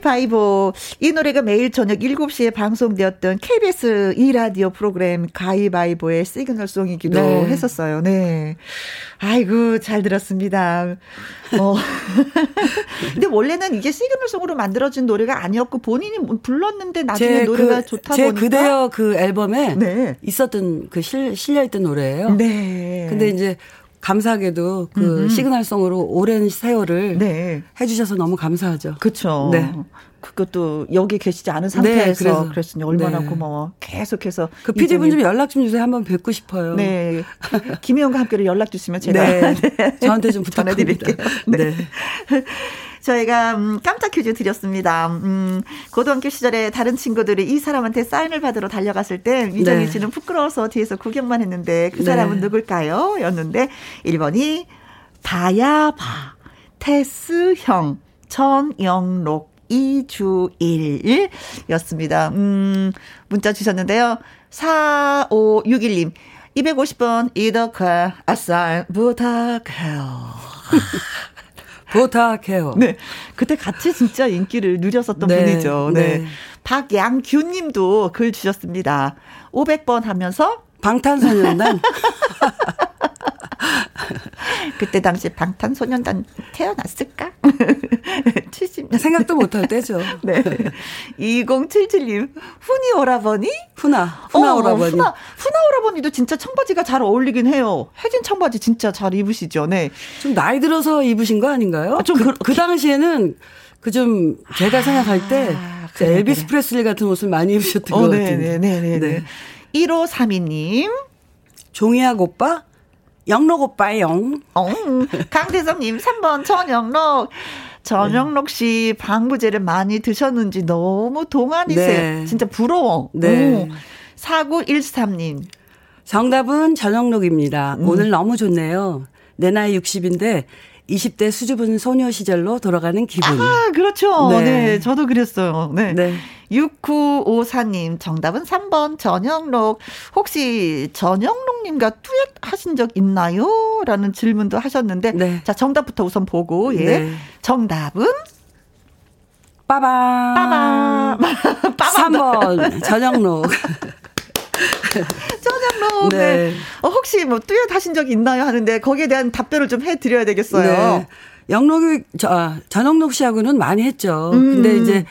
가위바위보. 이 노래가 매일 저녁 7시에 방송되었던 KBS 2라디오 프로그램 가위바위보의 시그널송이기도 네. 했었어요. 네. 아이고, 잘 들었습니다. 어. [LAUGHS] 근데 원래는 이게 시그널송으로 만들어진 노래가 아니었고 본인이 불렀는데 나중에 노래가 그, 좋다 제 보니까. 그대여 그 앨범에 네. 있었던 그 실, 실려있던 노래예요. 네. 근데 이제 감사하게도 그 음음. 시그널송으로 오랜 세월을 네. 해주셔서 너무 감사하죠. 그렇죠. 네. 그것도 여기 계시지 않은 상태에서 네, 그랬으니 얼마나 네. 고마워. 계속해서 그 PD분 좀 연락 좀 주세요. 한번 뵙고 싶어요. 네. 김혜영과 함께로 연락 주시면 제가 네. [LAUGHS] 네. 저한테 좀 부탁드릴게요. 네. 네. 저희가 음, 깜짝 퀴즈 드렸습니다. 음, 고등학교 시절에 다른 친구들이 이 사람한테 사인을 받으러 달려갔을 때 위정희 네. 씨는 부끄러워서 뒤에서 구경만 했는데 그 네. 사람은 네. 누굴까요? 였는데 1번이 바야바 테스형 전영록 이주일 였습니다. 음, 문자 주셨는데요. 4561님. 250번 이덕화 아싸 부탁해요. [LAUGHS] 부탁해요. 네. 그때 같이 진짜 인기를 누렸었던 네, 분이죠. 네. 네. 박양규 님도 글 주셨습니다. 500번 하면서 방탄소년단 [LAUGHS] [LAUGHS] 그때 당시 방탄소년단 태어났을까? [LAUGHS] 70년. 생각도 못할 때죠. [LAUGHS] 네. 2077님, 훈이 오라버니? 훈아. 훈아 어, 오라버니. 훈아, 훈아 오라버니도 진짜 청바지가 잘 어울리긴 해요. 혜진 청바지 진짜 잘 입으시죠. 네. 좀 나이 들어서 입으신 거 아닌가요? 아, 좀 그, 그 당시에는 그 좀 제가 아, 생각할 때 그래, 엘비스 그래. 프레슬리 같은 옷을 많이 입으셨던 어, 것 네, 같은데. 네네네. 네. 1532님. 종이학 오빠? 영록 오빠용. 어, 강대성님 3번 전영록. 전영록 씨 방부제를 많이 드셨는지 너무 동안이세요. 네. 진짜 부러워. 네. 4913님. 정답은 전영록입니다. 음. 오늘 너무 좋네요. 내 나이 60인데 20대 수줍은 소녀 시절로 돌아가는 기분. 아, 그렇죠. 네. 네 저도 그랬어요. 네. 네. 6954님, 정답은 3번 전영록. 혹시 전영록님과 뚜엣 하신 적 있나요? 라는 질문도 하셨는데. 네. 자, 정답부터 우선 보고, 예. 네. 정답은? 빠밤. 빠밤. [LAUGHS] 빠밤. 3번 전영록. [LAUGHS] 전영록. 네. 네. 어, 혹시 뭐 뚜엣 하신 적 있나요? 하는데 거기에 대한 답변을 좀 해드려야 되겠어요. 네. 영록이, 저, 아, 전영록 씨하고는 많이 했죠. 음. 근데 이제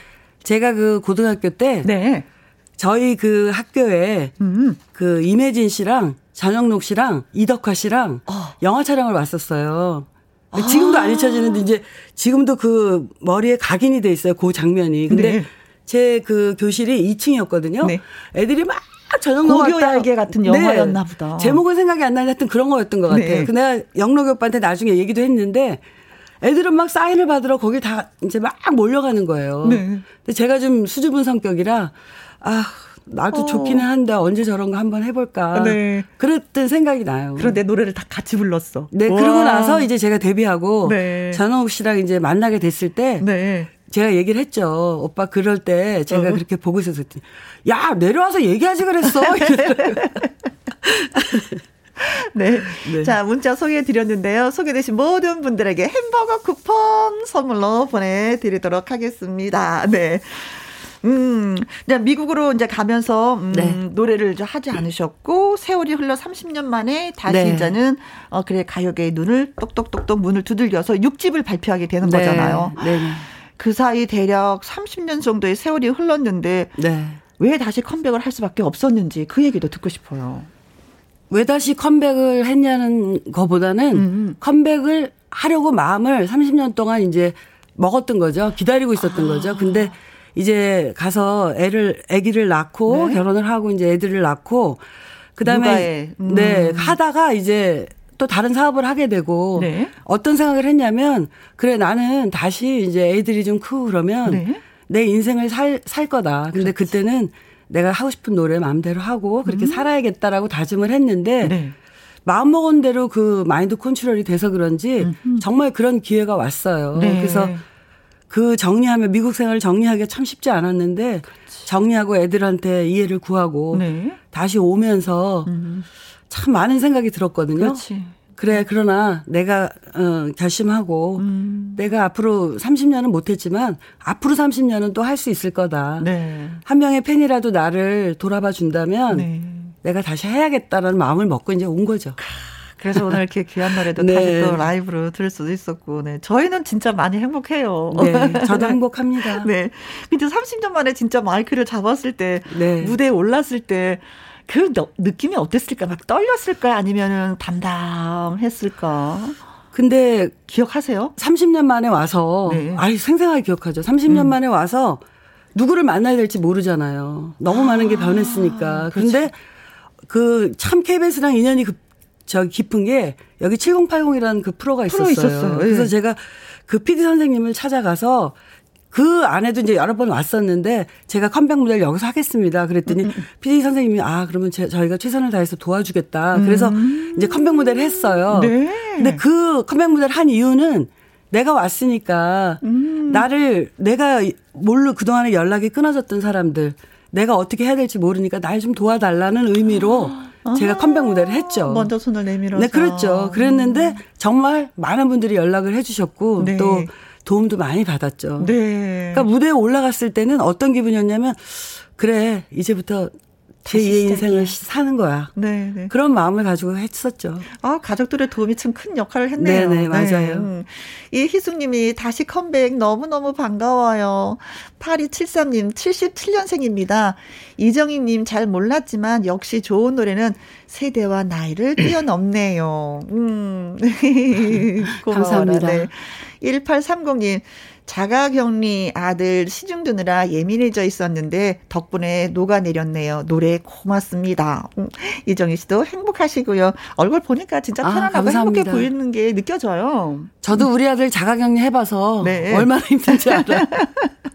제가 그 고등학교 때 네. 저희 그 학교에 음. 그 임혜진 씨랑 전영록 씨랑 이덕화 씨랑 어. 영화 촬영을 왔었어요. 아. 지금도 안 잊혀지는데 이제 지금도 그 머리에 각인이 돼 있어요. 그 장면이. 근데 네. 제그 교실이 2층이었거든요. 네. 애들이 막 전영록 고교얄개 같은 네. 영화였나 네. 보다. 제목은 생각이 안 나는데 하여튼 그런 거였던 것 같아요. 네. 그 내가 영록 오빠한테 나중에 얘기도 했는데 애들은 막 사인을 받으러 거기 다 이제 막 몰려가는 거예요. 네. 근데 제가 좀 수줍은 성격이라 아 나도 어. 좋기는 한데 언제 저런 거 한번 해볼까. 네. 그랬던 생각이 나요. 그런데 노래를 다 같이 불렀어. 네, 와. 그러고 나서 이제 제가 데뷔하고 네. 전호욱 씨랑 이제 만나게 됐을 때 네. 제가 얘기를 했죠. 오빠 그럴 때 제가 어. 그렇게 보고 있었을 때, 야 내려와서 얘기하지 그랬어. [LAUGHS] [LAUGHS] [LAUGHS] 네. 네. 자, 문자 소개해 드렸는데요. 소개되신 모든 분들에게 햄버거 쿠폰 선물로 보내드리도록 하겠습니다. 네. 음, 미국으로 이제 가면서 음, 네. 노래를 하지 않으셨고 세월이 흘러 30년 만에 다시 네. 이제는 어 그래 가요계의 눈을 똑똑똑똑 문을 두들겨서 6집을 발표하게 되는 네. 거잖아요. 네. 그 사이 대략 30년 정도의 세월이 흘렀는데 네. 왜 다시 컴백을 할 수밖에 없었는지 그 얘기도 듣고 싶어요. 왜 다시 컴백을 했냐는 거보다는 음. 컴백을 하려고 마음을 30년 동안 이제 먹었던 거죠. 기다리고 있었던 아. 거죠. 근데 이제 가서 애를 아기를 낳고 네. 결혼을 하고 이제 애들을 낳고 그다음에 음. 네 하다가 이제 또 다른 사업을 하게 되고 네. 어떤 생각을 했냐면 그래 나는 다시 이제 애들이 좀 크고 그러면 네. 내 인생을 살 살 거다. 근데 그렇지. 그때는 내가 하고 싶은 노래 마음대로 하고 그렇게 음. 살아야겠다라고 다짐을 했는데 네. 마음 먹은 대로 그 마인드 컨트롤이 돼서 그런지 음흠. 정말 그런 기회가 왔어요. 네. 그래서 그 정리하면 미국 생활을 정리하기가 참 쉽지 않았는데 그렇지. 정리하고 애들한테 이해를 구하고 네. 다시 오면서 음. 참 많은 생각이 들었거든요. 그렇지. 그래 그러나 내가 어 결심하고 음. 내가 앞으로 30년은 못했지만 앞으로 30년은 또 할 수 있을 거다. 네. 한 명의 팬이라도 나를 돌아봐 준다면 네. 내가 다시 해야겠다라는 마음을 먹고 이제 온 거죠. 그래서 오늘 이렇게 귀한 노래도 [LAUGHS] 네. 다시 또 라이브로 들을 수도 있었고, 네. 저희는 진짜 많이 행복해요. 네. 저도 행복합니다. [LAUGHS] 네. 근데 30년 만에 진짜 마이크를 잡았을 때, 네. 무대에 올랐을 때, 그 느낌이 어땠을까? 막 떨렸을까? 아니면은 담담했을까? 근데 기억하세요? 30년 만에 와서 네. 아이 생생하게 기억하죠. 30년 음. 만에 와서 누구를 만나야 될지 모르잖아요. 너무 많은 게 아, 변했으니까. 그런데 그 참 KBS랑 인연이 그, 저 깊은 게 여기 7080이라는 그 프로가 있었어요. 프로 있었어요. 그래서 네. 제가 그 PD 선생님을 찾아가서 그 안에도 이제 여러 번 왔었는데 제가 컴백 무대를 여기서 하겠습니다. 그랬더니 음. PD 음, 음. 선생님이 아 그러면 제, 저희가 최선을 다해서 도와주겠다. 그래서 음. 이제 컴백 무대를 했어요. 네. 근데 그 컴백 무대를 한 이유는 내가 왔으니까 음. 나를 내가 몰로 그동안에 연락이 끊어졌던 사람들 내가 어떻게 해야 될지 모르니까 날 좀 도와달라는 의미로 아. 제가 컴백 무대를 했죠. 먼저 손을 내밀어서. 네, 그렇죠. 그랬는데 정말 많은 분들이 연락을 해주셨고 네. 또 도움도 많이 받았죠. 네. 그러니까 무대에 올라갔을 때는 어떤 기분이었냐면 그래 이제부터 제2의 인생을 사는 거야. 네, 네. 그런 마음을 가지고 했었죠. 아, 가족들의 도움이 참 큰 역할을 했네요. 네네, 네, 맞아요. 네. 음. 이 희숙님이 다시 컴백 너무너무 반가워요. 8273님, 77년생입니다. 이정희님 잘 몰랐지만 역시 좋은 노래는 세대와 나이를 뛰어넘네요. 음. [LAUGHS] 감사합니다. 네. 1830님, 자가 격리 아들 시중 드느라 예민해져 있었는데 덕분에 녹아내렸네요. 노래 고맙습니다. 음, 이정희 씨도 행복하시고요. 얼굴 보니까 진짜 아, 편안하고 아, 행복해 보이는 게 느껴져요. 저도 우리 아들 자가 격리 해봐서 네. 얼마나 힘든지 알아요. [LAUGHS]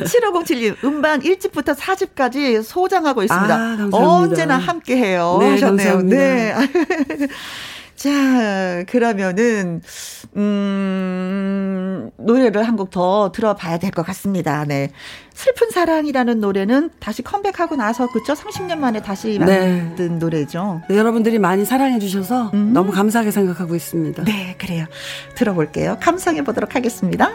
7507님, 음반 1집부터 4집까지 소장하고 있습니다. 아, 언제나 함께 해요. 네, 하셨네요. 감사합니다. 네. [LAUGHS] 자, 그러면은, 음, 노래를 한 곡 더 들어봐야 될 것 같습니다. 네. 슬픈 사랑이라는 노래는 다시 컴백하고 나서, 그쵸? 30년 만에 다시 네. 만든 네. 노래죠. 네, 여러분들이 많이 사랑해주셔서 음. 너무 감사하게 생각하고 있습니다. 네, 그래요. 들어볼게요. 감상해 보도록 하겠습니다.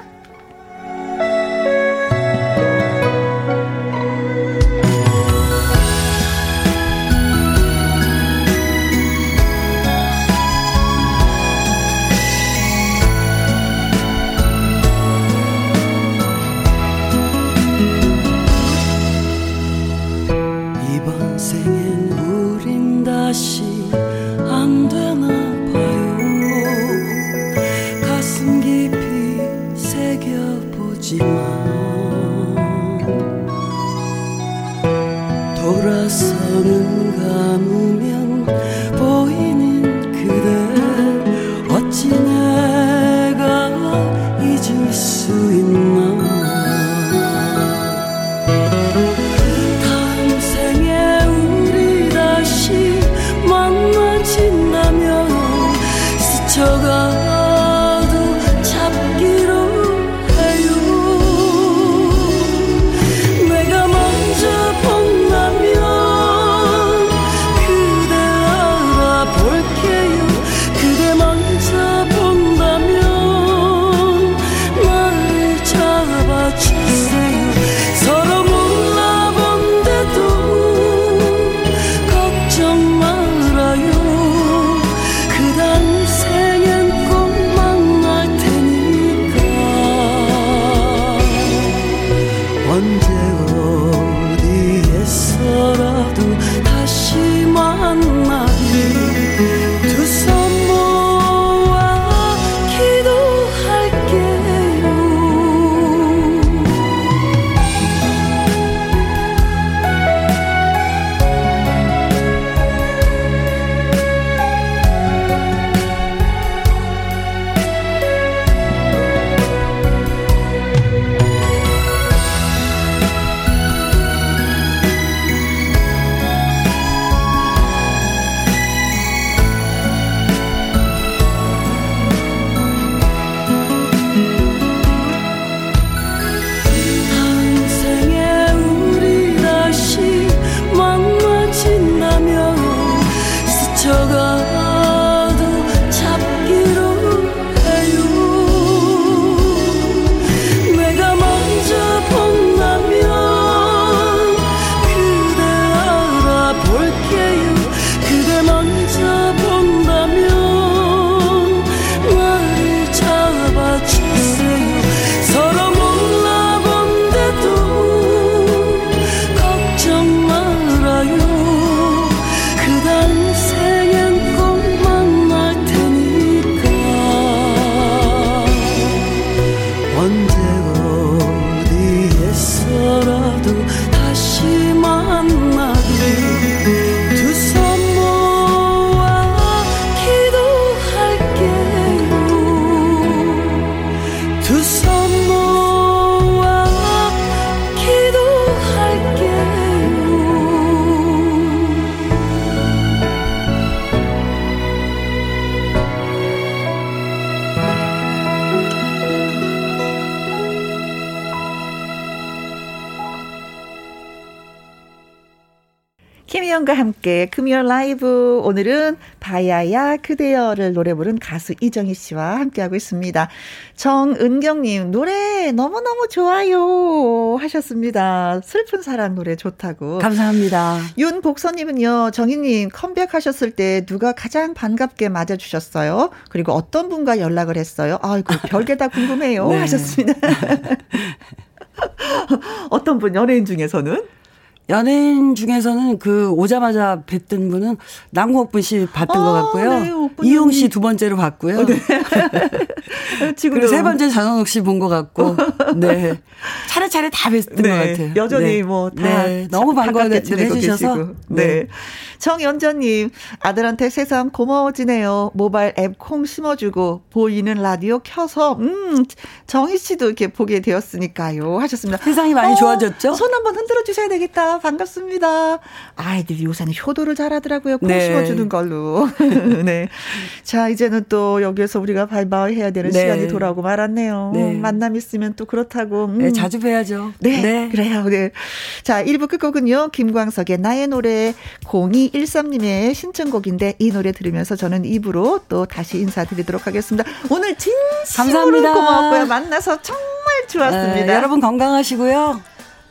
그대여를 노래 부른 가수 이정희 씨와 함께하고 있습니다. 정은경님 노래 너무너무 좋아요 하셨습니다. 슬픈 사랑 노래 좋다고. 감사합니다. 윤복선님은요 정희님 컴백하셨을 때 누가 가장 반갑게 맞아주셨어요? 그리고 어떤 분과 연락을 했어요? 아이고 별게 다 궁금해요 [LAUGHS] 네. 하셨습니다. [LAUGHS] 어떤 분 연예인 중에서는? 연예인 중에서는 그 오자마자 뵀던 분은 남국분 씨 봤던 아, 것 같고요. 네, 이용 씨 두 번째로 봤고요. 어, 네. [LAUGHS] 그리고 세 번째 전원욱 씨본 것 같고, 네 차례차례 다 뵀던 네. 것 같아요. 여전히 네. 뭐다 네. 너무 반가워해 주셔서. 네. 네. 정연자님, 아들한테 세상 고마워지네요. 모바일 앱 콩 심어주고, 보이는 라디오 켜서, 음, 정희 씨도 이렇게 보게 되었으니까요. 하셨습니다. 세상이 많이 어, 좋아졌죠? 손 한번 흔들어 주셔야 되겠다. 반갑습니다. 아이들이 요새는 효도를 잘하더라고요. 콩 네. 심어주는 걸로. [LAUGHS] 네. 자, 이제는 또 여기에서 우리가 발바이 해야 되는 네. 시간이 돌아오고 말았네요. 네. 만남 있으면 또 그렇다고. 음. 네, 자주 뵈야죠. 네, 네. 그래요. 네. 자, 1부 끝곡은요. 김광석의 나의 노래 0213님의 신청곡인데 이 노래 들으면서 저는 2부로 또 다시 인사드리도록 하겠습니다. 오늘 진심으로 감사합니다. 고마웠고요. 만나서 정말 좋았습니다. 네, 여러분 건강하시고요.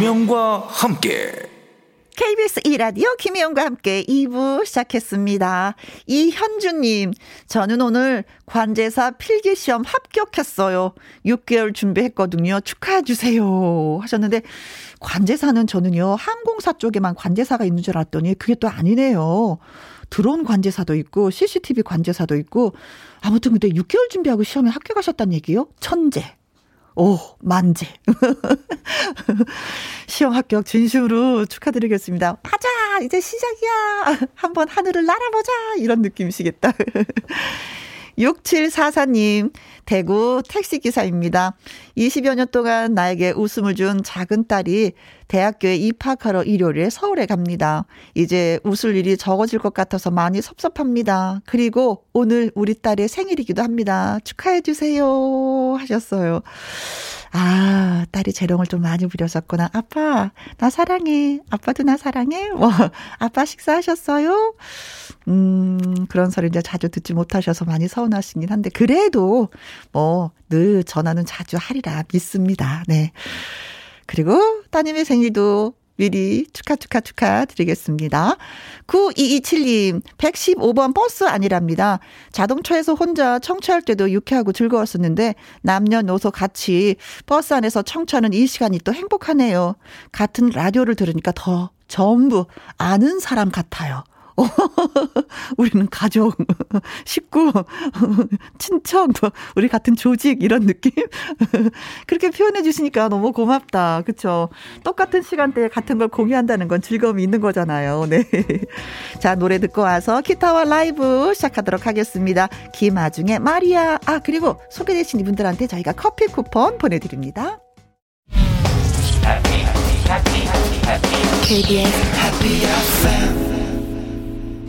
김혜영과 함께 KBS 2라디오 김혜영과 함께 2부 시작했습니다. 이현주님, 저는 오늘 관제사 필기시험 합격했어요. 6개월 준비했거든요. 축하해주세요. 하셨는데, 관제사는 저는요, 항공사 쪽에만 관제사가 있는 줄 알았더니 그게 또 아니네요. 드론 관제사도 있고, CCTV 관제사도 있고, 아무튼 근데 6개월 준비하고 시험에 합격하셨다는 얘기요? 천재. 오, 만재. [LAUGHS] 시험 합격 진심으로 축하드리겠습니다. 맞아! 이제 시작이야! 한번 하늘을 날아보자! 이런 느낌이시겠다. [LAUGHS] 6744님, 대구 택시기사입니다. 20여 년 동안 나에게 웃음을 준 작은 딸이 대학교에 입학하러 일요일에 서울에 갑니다. 이제 웃을 일이 적어질 것 같아서 많이 섭섭합니다. 그리고 오늘 우리 딸의 생일이기도 합니다. 축하해주세요. 하셨어요. 아, 딸이 재롱을 좀 많이 부렸었구나. 아빠, 나 사랑해. 아빠도 나 사랑해. 뭐, 아빠 식사하셨어요? 음, 그런 소리 이제 자주 듣지 못하셔서 많이 서운하시긴 한데, 그래도 뭐, 늘 전화는 자주 하리라 믿습니다. 네. 그리고 따님의 생일도 미리 축하, 축하, 축하 드리겠습니다. 9227님, 115번 버스 아니랍니다. 자동차에서 혼자 청취할 때도 유쾌하고 즐거웠었는데, 남녀노소 같이 버스 안에서 청취하는 이 시간이 또 행복하네요. 같은 라디오를 들으니까 더 전부 아는 사람 같아요. [LAUGHS] 우리는 가족, [LAUGHS] 식구, [LAUGHS] 친척, 뭐 우리 같은 조직 이런 느낌? 그렇게 표현해 주시니까 너무 고맙다. 그쵸? 똑같은 시간대에 같은 걸 공유한다는 건 즐거움이 있는 거잖아요. 네. 자, 노래 듣고 와서 기타와 라이브 시작하도록 하겠습니다. 김아중의 마리아. 아, 그리고 소개되신 이분들한테 저희가 커피 쿠폰 보내드립니다. KBS Happy FM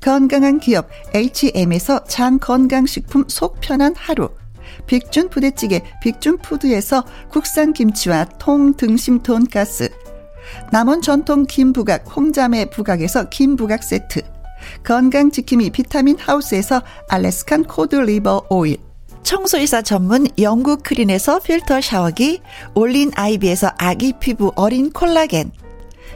건강한 기업 H&M에서 장 건강식품 속 편한 하루, 빅준 부대찌개 빅준푸드에서 국산 김치와 통 등심 돈가스. 남원 전통 김부각 홍자매 부각에서 김부각 세트. 건강지킴이 비타민 하우스에서 Alaskan cod liver oil. 청소이사 전문 영구크린에서 필터 샤워기. 올린 아이비에서 아기 피부 어린 콜라겐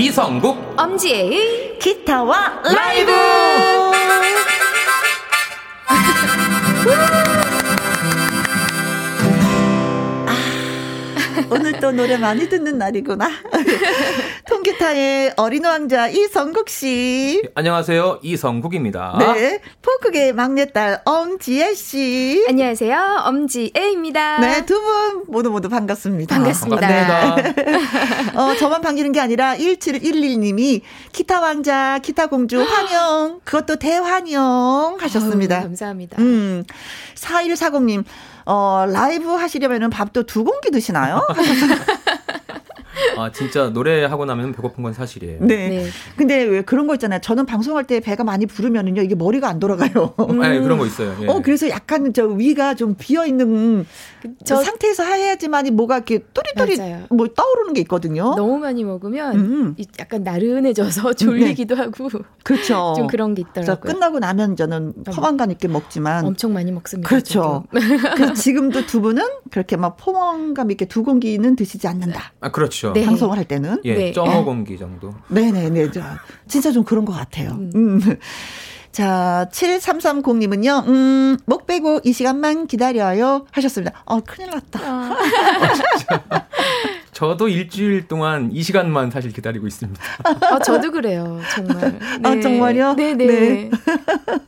이성국. 엄지의 기타와 라이브 [LAUGHS] [LAUGHS] 오늘 또 노래 많이 듣는 날이구나. [LAUGHS] 통기타의 어린 왕자 이성국 씨. 안녕하세요. 이성국입니다. 네. 포크계 막내딸 엄지혜 씨. 안녕하세요. 엄지애입니다. 네, 두 분 모두 모두 반갑습니다. 반갑습니다. 반갑습니다. [LAUGHS] 어, 저만 반기는 게 아니라 1711님이 기타 왕자, 기타 공주 환영. 그것도 대환영 하셨습니다. 아유, 감사합니다. 음. 4140님, 어, 라이브 하시려면 밥도 두 공기 드시나요? [LAUGHS] 아, 진짜 노래하고 나면 배고픈 건 사실이에요. 네. 네. 근데 왜 그런 거 있잖아요. 저는 방송할 때 배가 많이 부르면은요, 이게 머리가 안 돌아가요. 네, 그런 거 있어요. 예. 어, 그래서 약간 저 위가 좀 비어 있는 저 저- 상태에서 해야지만이 뭐가 이렇게 또리또리 맞아요. 뭐 떠오르는 게 있거든요. 너무 많이 먹으면 음. 이- 약간 나른해져서 [LAUGHS] 졸리기도 하고 그렇죠. [LAUGHS] 좀 그런 게 있더라고요. 끝나고 나면 저는 포만감 있게 먹지만 엄청 많이 먹습니다. 그렇죠. 그래서 지금도 두 분은 그렇게 막 포만감 있게 두 공기는 드시지 않는다. 아, 그렇죠. 네. 방송을 할 때는. 예, 네. 점어 공기 정도. 네 네 네. 저, 진짜 좀 그런 것 같아요. 음. [LAUGHS] 자, 7330님은요, 음, 목 빼고 이 시간만 기다려요. 하셨습니다. 어, 큰일 났다. 아, [LAUGHS] [LAUGHS] 저도 일주일 동안 이 시간만 사실 기다리고 있습니다. 아, 저도 그래요. 정말. 아, 정말요? 네네. 네.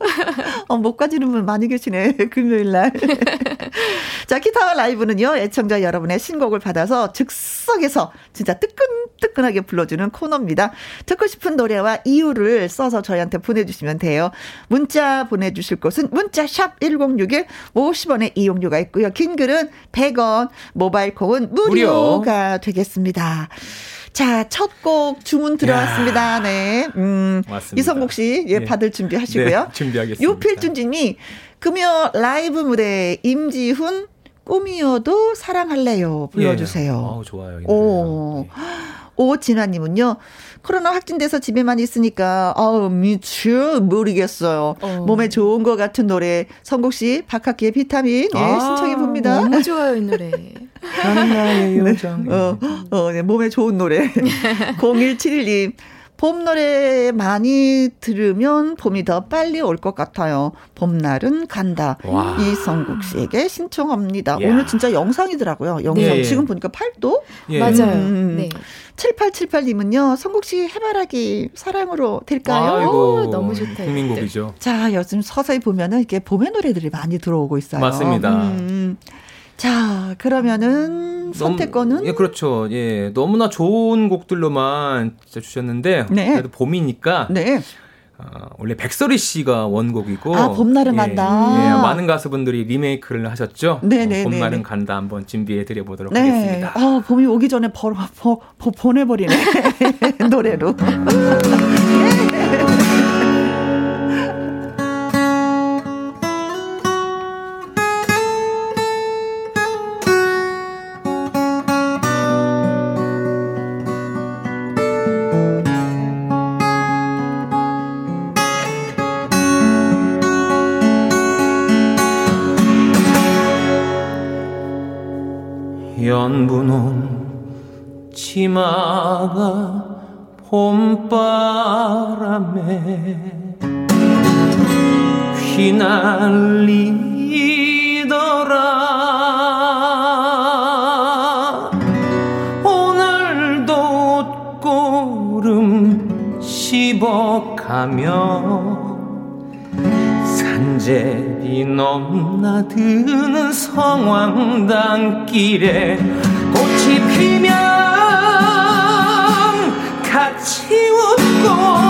[LAUGHS] 어, 못 가지는 분 많이 계시네. 금요일 날. [LAUGHS] 자, 기타와 라이브는요, 애청자 여러분의 신곡을 받아서 즉석에서 진짜 뜨끈뜨끈하게 불러주는 코너입니다. 듣고 싶은 노래와 이유를 써서 저희한테 보내주시면 돼요. 문자 보내주실 곳은 문자샵 1061 50원의 이용료가 있고요. 긴 글은 100원, 모바일 콩은 무료가 되겠습니다. 자, 첫 곡 주문 들어왔습니다. 네. 음, 맞습니다. 이성국 씨, 예, 네. 받을 준비 하시고요. 네, 준비하겠습니다. 요필준님이 금요 라이브 무대 임지훈 꿈이어도 사랑할래요 불러주세요. 예. 아우, 좋아요. 이 오. 노래가. 오진아님은요 코로나 확진돼서 집에만 있으니까 아우 미쳐 모르겠어요. 어. 몸에 좋은 것 같은 노래 성국 씨 박학기의 비타민 예, 아, 신청해 봅니다. 너무 좋아요, 이 노래. [LAUGHS] 나는 나의 요정. 어, 어, 네, 몸에 좋은 노래. [LAUGHS] 0171님. 봄 노래 많이 들으면 봄이 더 빨리 올 것 같아요. 봄날은 간다. 와. 이성국 씨에게 신청합니다. 이야. 오늘 진짜 영상이더라고요. 영상. 네. 지금 보니까 8도? 예. 맞아요. 음. 네. 7878님은요, 성국 씨 해바라기 사랑으로 될까요? 아이고, 오, 너무 좋다, 국민곡이죠. 자, 요즘 서서히 보면은 이렇게 봄의 노래들이 많이 들어오고 있어요. 맞습니다. 음. 자, 그러면은 선택권은? 너무- 예, 그렇죠. 예, 너무나 좋은 곡들로만 진짜 주셨는데 네. 그래도 봄이니까 네. 어, 원래 백설이 씨가 원곡이고 아, 봄날은 예, 간다. 예, 많은 가수분들이 리메이크를 하셨죠. 네네네네. 어, 봄날은 간다 한번 준비해 드려 보도록 네. 하겠습니다. 아, 봄이 오기 전에 벌, 보, 보, 보내 버리네. 노래로. 치마가 봄바람에 휘날리더라. 오늘도 꽃고름 씹어가며 산제비 넘나드는 성황당길에 꽃이 피면 웃고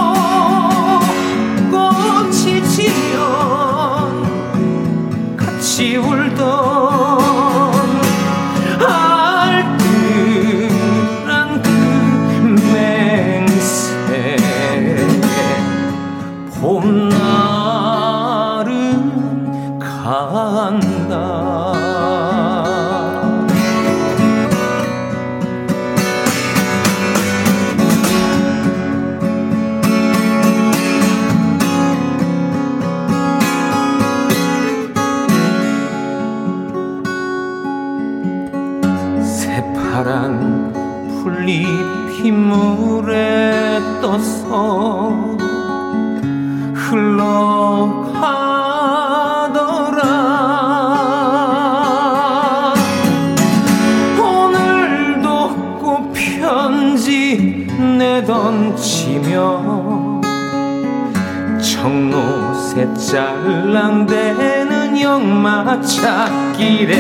짤랑대는 영마차길에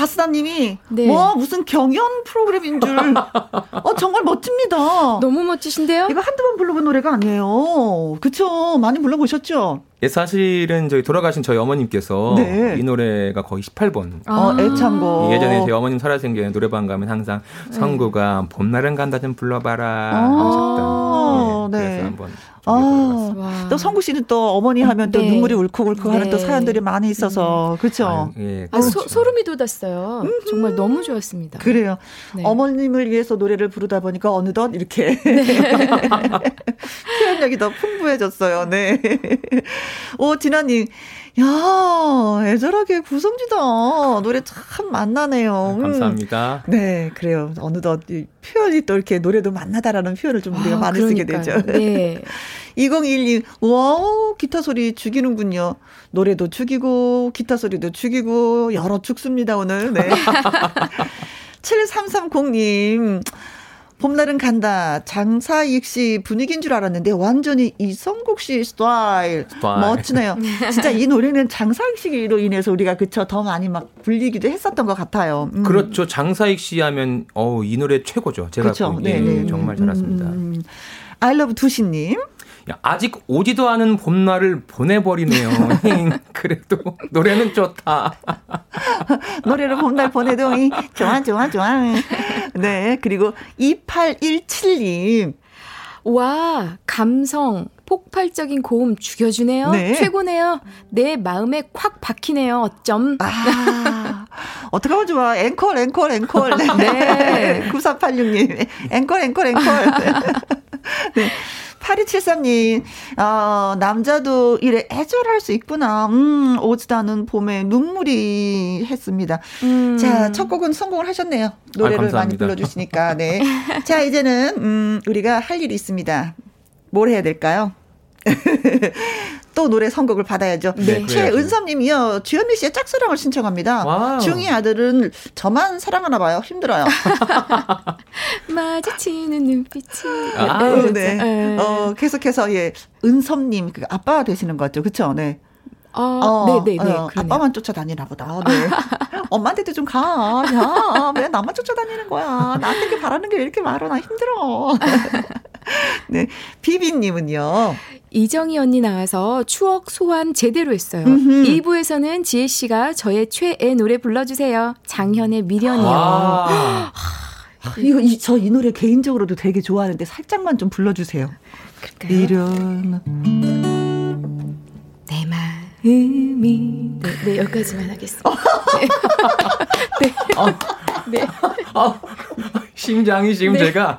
가수다님이 네. 뭐 무슨 경연 프로그램인 줄. [LAUGHS] 어 정말 멋집니다. 너무 멋지신데요? 이거 한두 번 불러본 노래가 아니에요. 그쵸? 많이 불러보셨죠? 예, 사실은 저희 돌아가신 저희 어머님께서 네. 이 노래가 거의 18번. 어, 애창곡. 예전에 저희 어머님 살아생전 노래방 가면 항상 성구가 봄날은 간다 좀 불러봐라 아, 하셨던. 예, 네. 그래서 한번 아. 또 성구 씨는 또 어머니 하면 또 네. 눈물이 울컥울컥 하는 또 네. 사연들이 많이 있어서 그렇죠. 예, 아, 소, 그렇죠. 소름이 돋았어요. 정말 너무 좋았습니다. 그래요. 네. 어머님을 위해서 노래를 부르다 보니까 어느덧 이렇게 [LAUGHS] 표현력이 더 풍부해졌어요. 네. [LAUGHS] 오 진아님, 야 애절하게 구성지다. 노래 참 맛나네요. 음. 감사합니다. 네, 그래요. 어느덧 이 표현이 또 이렇게 노래도 맛나다라는 표현을 좀 우리가 아, 많이 쓰게 그러니까요. 되죠. 네. [LAUGHS] 2012, 와우, 기타 소리 죽이는군요. 노래도 죽이고, 기타 소리도 죽이고, 여럿 죽습니다, 오늘. 네. [LAUGHS] [LAUGHS] 7330님, 봄날은 간다. 장사익 씨 분위기인 줄 알았는데 완전히 이성국 씨 스타일. 스타일. 멋지네요. 진짜 이 노래는 장사익 씨로 인해서 우리가 그쵸 더 많이 막 불리기도 했었던 것 같아요. 음. 그렇죠. 장사익 씨 하면 어우 이 노래 최고죠. 제가 그렇죠. 꼭, 예, 네네. 정말 잘했습니다. 음, 음. 아이러브 두시님. 야, 아직 오지도 않은 봄날을 보내버리네요. [LAUGHS] 그래도 노래는 좋다. [LAUGHS] 노래를 봄날 보내도 이 좋아 좋아 좋아. 네 그리고 2817님 와, 감성, 폭발적인 고음 죽여주네요. 네. 최고네요. 내 마음에 콱 박히네요. 어쩜. 아 어떡하면 좋아 앵콜 앵콜 앵콜 [LAUGHS] 네 9486님 앵콜 앵콜 앵콜 [LAUGHS] 네 8273님, 어, 남자도 이래 애절할 수 있구나. 음, 오지도 않은 봄에 눈물이 했습니다. 음. 자, 첫 곡은 성공을 하셨네요. 노래를 많이 감사합니다. 불러주시니까. 네. 자, 이제는, 음, 우리가 할 일이 있습니다. 뭘 해야 될까요? [LAUGHS] 또 노래 선곡을 받아야죠. 네. 최은섭 님이요. 주현미 씨의 짝사랑을 신청합니다. 와우. 중2 아들은 저만 사랑하나 봐요. 힘들어요. [LAUGHS] 마주치는 눈빛이. 아, 어, 네. 네. 네. 어, 계속해서 예, 은섭 님 그 아빠 되시는 것 같죠, 그렇죠? 네. 어, 어, 네, 네, 네. 어, 아빠만 쫓아다니나 보다. 네. [LAUGHS] 엄마한테도 좀 가. 야, 왜 나만 쫓아다니는 거야? 나한테 바라는 게왜 이렇게 많아? 나 힘들어. 네. 비비님은요. 이정희 언니 나와서 추억 소환 제대로 했어요. 음흠. 2부에서는 지혜 씨가 저의 최애 노래 불러주세요. 장현의 미련이요. 아. 이거 이, 저 이 노래 개인적으로도 되게 좋아하는데 살짝만 좀 불러주세요. 그럴까요? 미련. 내 마음이 네, 네 여기까지만 하겠습니다. 네. [LAUGHS] 네. 어. 네. 어, [LAUGHS] 심장이 지금 네. 제가.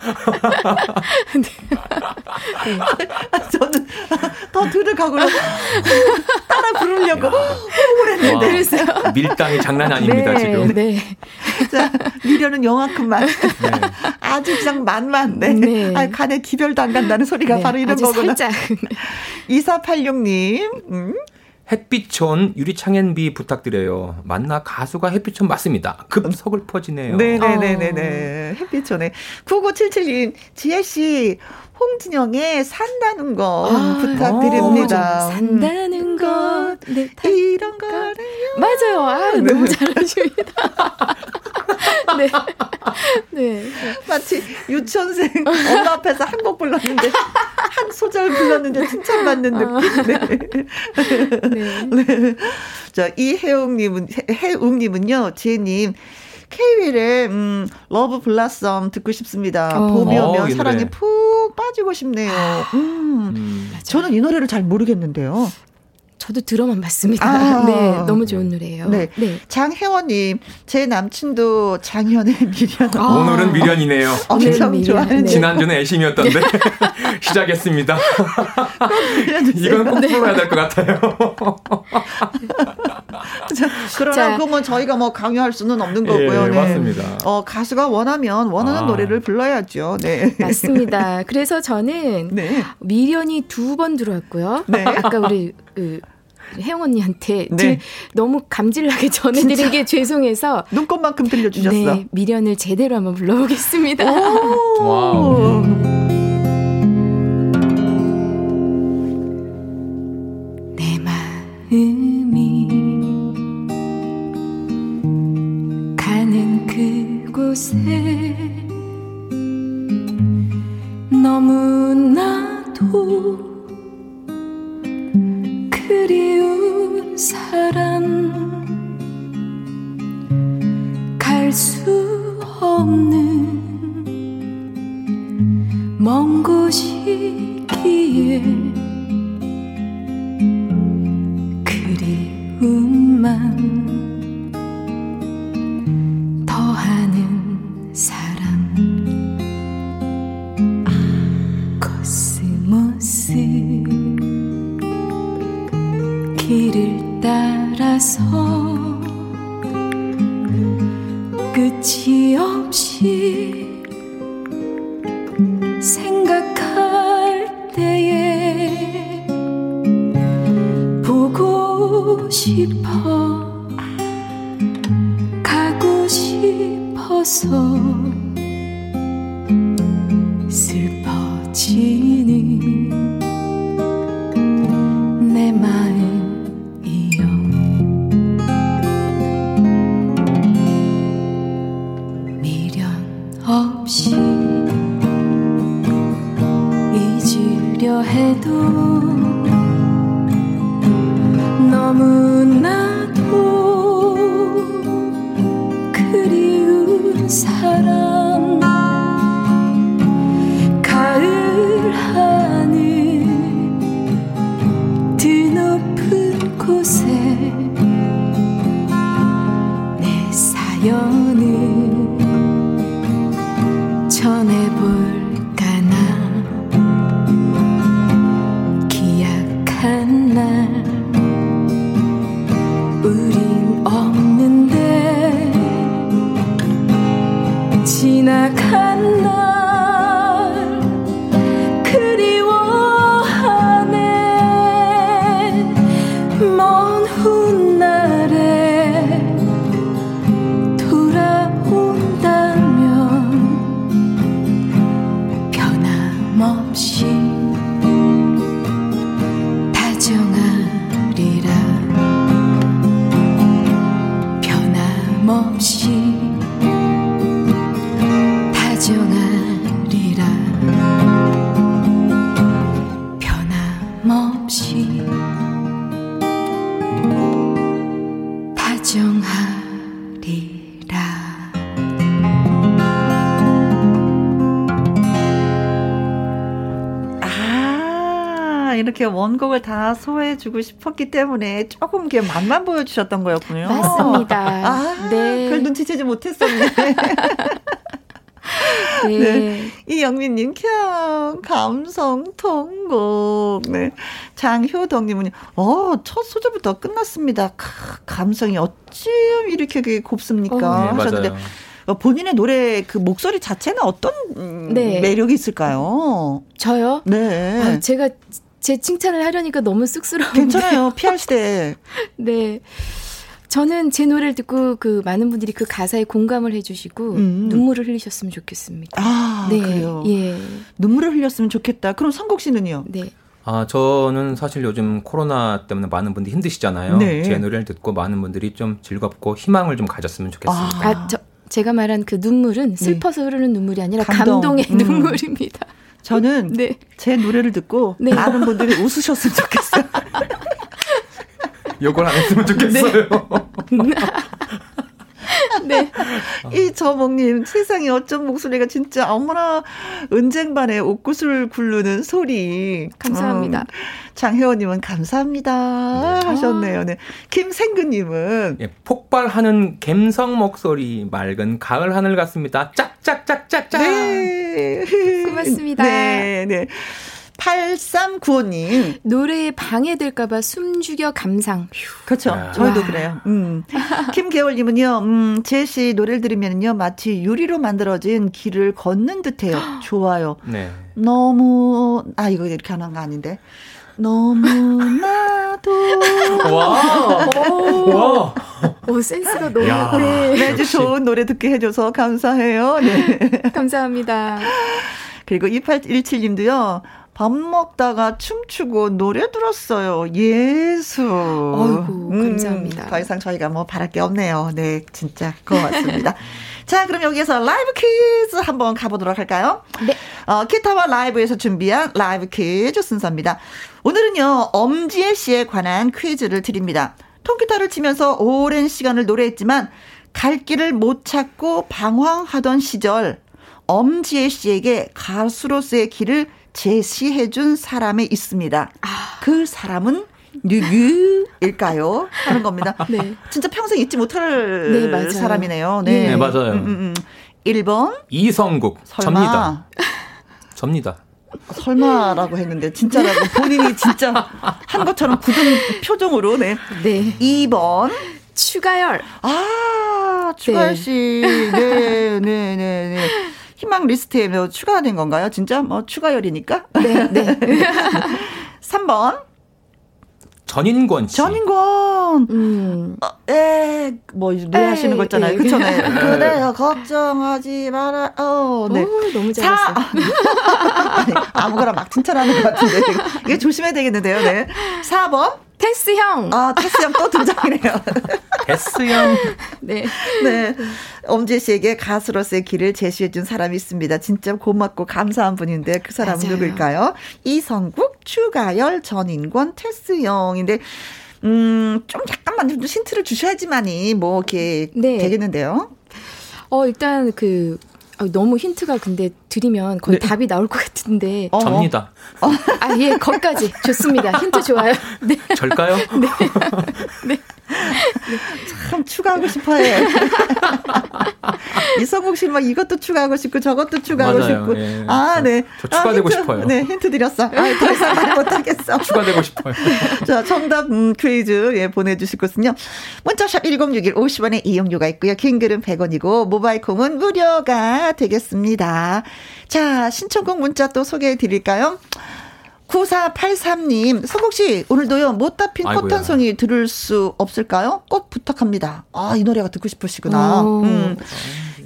네. 네. [LAUGHS] 저는 더 들어가고요. 따라 부르려고 호흡을 했는데. 밀당이 장난 아닙니다, 네, 지금. 네. 자, 미련은 영화큼만. 네. 아주 그냥 만만. 네. 네. 아, 간에 기별도 안 간다는 소리가 네, 바로 이런 거구나. 살짝. 2486님, 음. 햇빛촌 유리창엔비 부탁드려요. 만나 가수가 햇빛촌 맞습니다. 급석을 퍼지네요. 네네네네네. 어. 햇빛촌에. 9977님, 지혜씨, 홍진영의 산다는 거 아, 부탁드립니다. 어, 산다는 것. 네, 이런 거래요. 맞아요. 아, 네. 너무 잘하십니다. [LAUGHS] 네. [LAUGHS] 네. 마치 유치원생 엄마 앞에서 한 곡 불렀는데 한 소절 불렀는데 칭찬받는 느낌. 네. 네. 네. 자, 이혜웅님은 해웅님은요, 지혜님. 케이윌의 음, Love Blossom 듣고 싶습니다. 어. 봄이 오면 어, 사랑에 푹 빠지고 싶네요. 아, 음. 음. 저는 이 노래를 잘 모르겠는데요. 저도 들어만 봤습니다. 아. [LAUGHS] 네, 너무 좋은 노래예요. 네. 네. 장혜원님, 제 남친도 장현의 미련. 아. 오늘은 미련이네요. 엄청 네, 좋아하는. 네. 지난주는 애심이었던데 [LAUGHS] 시작했습니다. 이건 꼭 풀어야 될 것 같아요. [LAUGHS] 그러나 그러면 저희가 뭐 강요할 수는 없는 거고요. 예, 네. 맞습니다. 어, 가수가 원하면 원하는 아. 노래를 불러야죠. 네. 맞습니다. 그래서 저는 네. 미련이 두 번 들어왔고요. 네. 아까 우리 그 혜영 언니한테 네. 너무 감질나게 전해드린 게 죄송해서 눈꽃만큼 들려주셨어. 네, 미련을 제대로 한번 불러보겠습니다. [LAUGHS] 내 마음이 가는 그곳에 너무나도 사람 갈 수 없는 먼 곳이기에 그리움만 없 원곡을 다 소화해주고 싶었기 때문에 조금 이렇게 맛만 보여주셨던 거였군요. 맞습니다. [LAUGHS] 아, 네. 그걸 눈치채지 못했었네. [LAUGHS] 네. 네. 이영민님, 캬, 감성 통곡. 네. 장효덕님은, 어, 첫 소절부터 끝났습니다. 카, 감성이 어쩜 이렇게 곱습니까? 어, 네, 하셨는데. 맞아요. 어, 본인의 노래 그 목소리 자체는 어떤 네. 매력이 있을까요? 저요? 네. 아, 제가 제 칭찬을 하려니까 너무 쑥스러워. 괜찮아요. [LAUGHS] PR 시대. 네. 저는 제 노래를 듣고 그 많은 분들이 그 가사에 공감을 해주시고 음. 눈물을 흘리셨으면 좋겠습니다. 아, 네. 그래요. 예. 눈물을 흘렸으면 좋겠다. 그럼 성국 씨는요? 네. 아, 저는 사실 요즘 코로나 때문에 많은 분들이 힘드시잖아요. 네. 제 노래를 듣고 많은 분들이 좀 즐겁고 희망을 좀 가졌으면 좋겠습니다. 아, 아 저, 제가 말한 그 눈물은 슬퍼서 네. 흐르는 눈물이 아니라 감동. 의 음. 눈물입니다. 저는 네. 제 노래를 듣고 네. 많은 분들이 웃으셨으면 좋겠어요. [LAUGHS] 요걸 안 했으면 좋겠어요. 네. [LAUGHS] 네. 이 저목님, 세상에 어쩜 목소리가 진짜 어머나 은쟁반에 옷구슬 굴르는 소리. 감사합니다. 음. 장혜원님은 감사합니다 네. 하셨네요. 네. 김생근님은 예, 폭발하는 갬성 목소리 맑은 가을 하늘 같습니다. 짝짝짝짝짝. 네. 고맙습니다. 네, 네. 8395님. 노래에 방해될까봐 숨 죽여 감상. 그렇죠. 아. 저희도 그래요. 음. 김계월님은요, 음, 제시 노래를 들으면요, 마치 유리로 만들어진 길을 걷는 듯해요. [GASPS] 좋아요. 네. 너무, 아, 이거 이렇게 하는 거 아닌데. 너무나도. [LAUGHS] 와. 오. 오, 센스가 너무. 야, 네. 매주 좋은 노래 듣게 해줘서 감사해요. 네. [LAUGHS] 감사합니다. 그리고 2817님도요. 밥 먹다가 춤추고 노래 들었어요. 예수. 어이구, 감사합니다. 음, 더 이상 저희가 뭐 바랄 게 없네요. 네, 진짜 고맙습니다. [LAUGHS] 자, 그럼 여기에서 라이브 퀴즈 한번 가보도록 할까요? 네. 어, 기타와 라이브에서 준비한 라이브 퀴즈 순서입니다. 오늘은요, 엄지혜 씨에 관한 퀴즈를 드립니다. 통기타를 치면서 오랜 시간을 노래했지만 갈 길을 못 찾고 방황하던 시절 엄지혜 씨에게 가수로서의 길을 제시해준 사람이 있습니다. 아. 그 사람은 누구일까요? 하는 겁니다. 네. 진짜 평생 잊지 못할 네, 사람이네요. 네, 네 맞아요. 음, 음, 음. 1번 이성국 설마. 접니다. 접니다. 설마라고 했는데 진짜라고 본인이 진짜 한 것처럼 굳은 표정으로 네. 네. 2번 추가열. 아, 추가열 씨. 네, 네, 네, 네. 희망 리스트에 뭐 추가된 건가요? 진짜 뭐 추가열이니까? 네, 네. [LAUGHS] 3번. 전인권 씨. 전인권. 음. 어, 에, 뭐, 노래하시는 거 있잖아요. 그쵸, 네. 그래요, 걱정하지 마라. 어, 네. 오, 너무 잘했어. [LAUGHS] 아니, 아무거나 막 칭찬하는 것 같은데. 이게 조심해야 되겠는데요, 네. 4번. 테스 형. 아, 테스 형 또 등장이네요. [LAUGHS] 테스 형. 네. 네. 엄지 씨에게 가수로서의 길을 제시해준 사람이 있습니다. 진짜 고맙고 감사한 분인데 그 사람은 맞아요. 누굴까요? 이성국, 추가열, 전인권, 테스 형인데 음, 좀 약간만 좀 힌트를 주셔야지만이 뭐 이렇게 네. 되겠는데요. 어, 일단 그 아, 너무 힌트가 근데 드리면 거의 네. 답이 나올 것 같은데. 어. 접니다. 어. 아, 예, 거기까지. 좋습니다. 힌트 좋아요. [LAUGHS] 네. 절까요? [LAUGHS] 네. 네. 참 추가하고 싶어해. [LAUGHS] 이성국 씨막 이것도 추가하고 싶고 저것도 추가하고 맞아요. 싶고. 예. 아, 네. 저 추가되고 아, 힌트, 싶어요. 네, 힌트 드렸어. 아, 더 이상 말 못하겠어. [LAUGHS] 추가되고 싶어요. [LAUGHS] 자, 정답 음, 퀴즈 예, 보내주실 곳은요. 문자샵 1061 50원의 이용료가 있고요. 긴 글은 100원이고 모바일 콩은 무료가 되겠습니다. 자, 신청곡 문자 또 소개해 드릴까요? 9483님, 성국 씨, 오늘도요, 못다 핀 꽃한송이 들을 수 없을까요? 꼭 부탁합니다. 아, 이 노래가 듣고 싶으시구나. 음.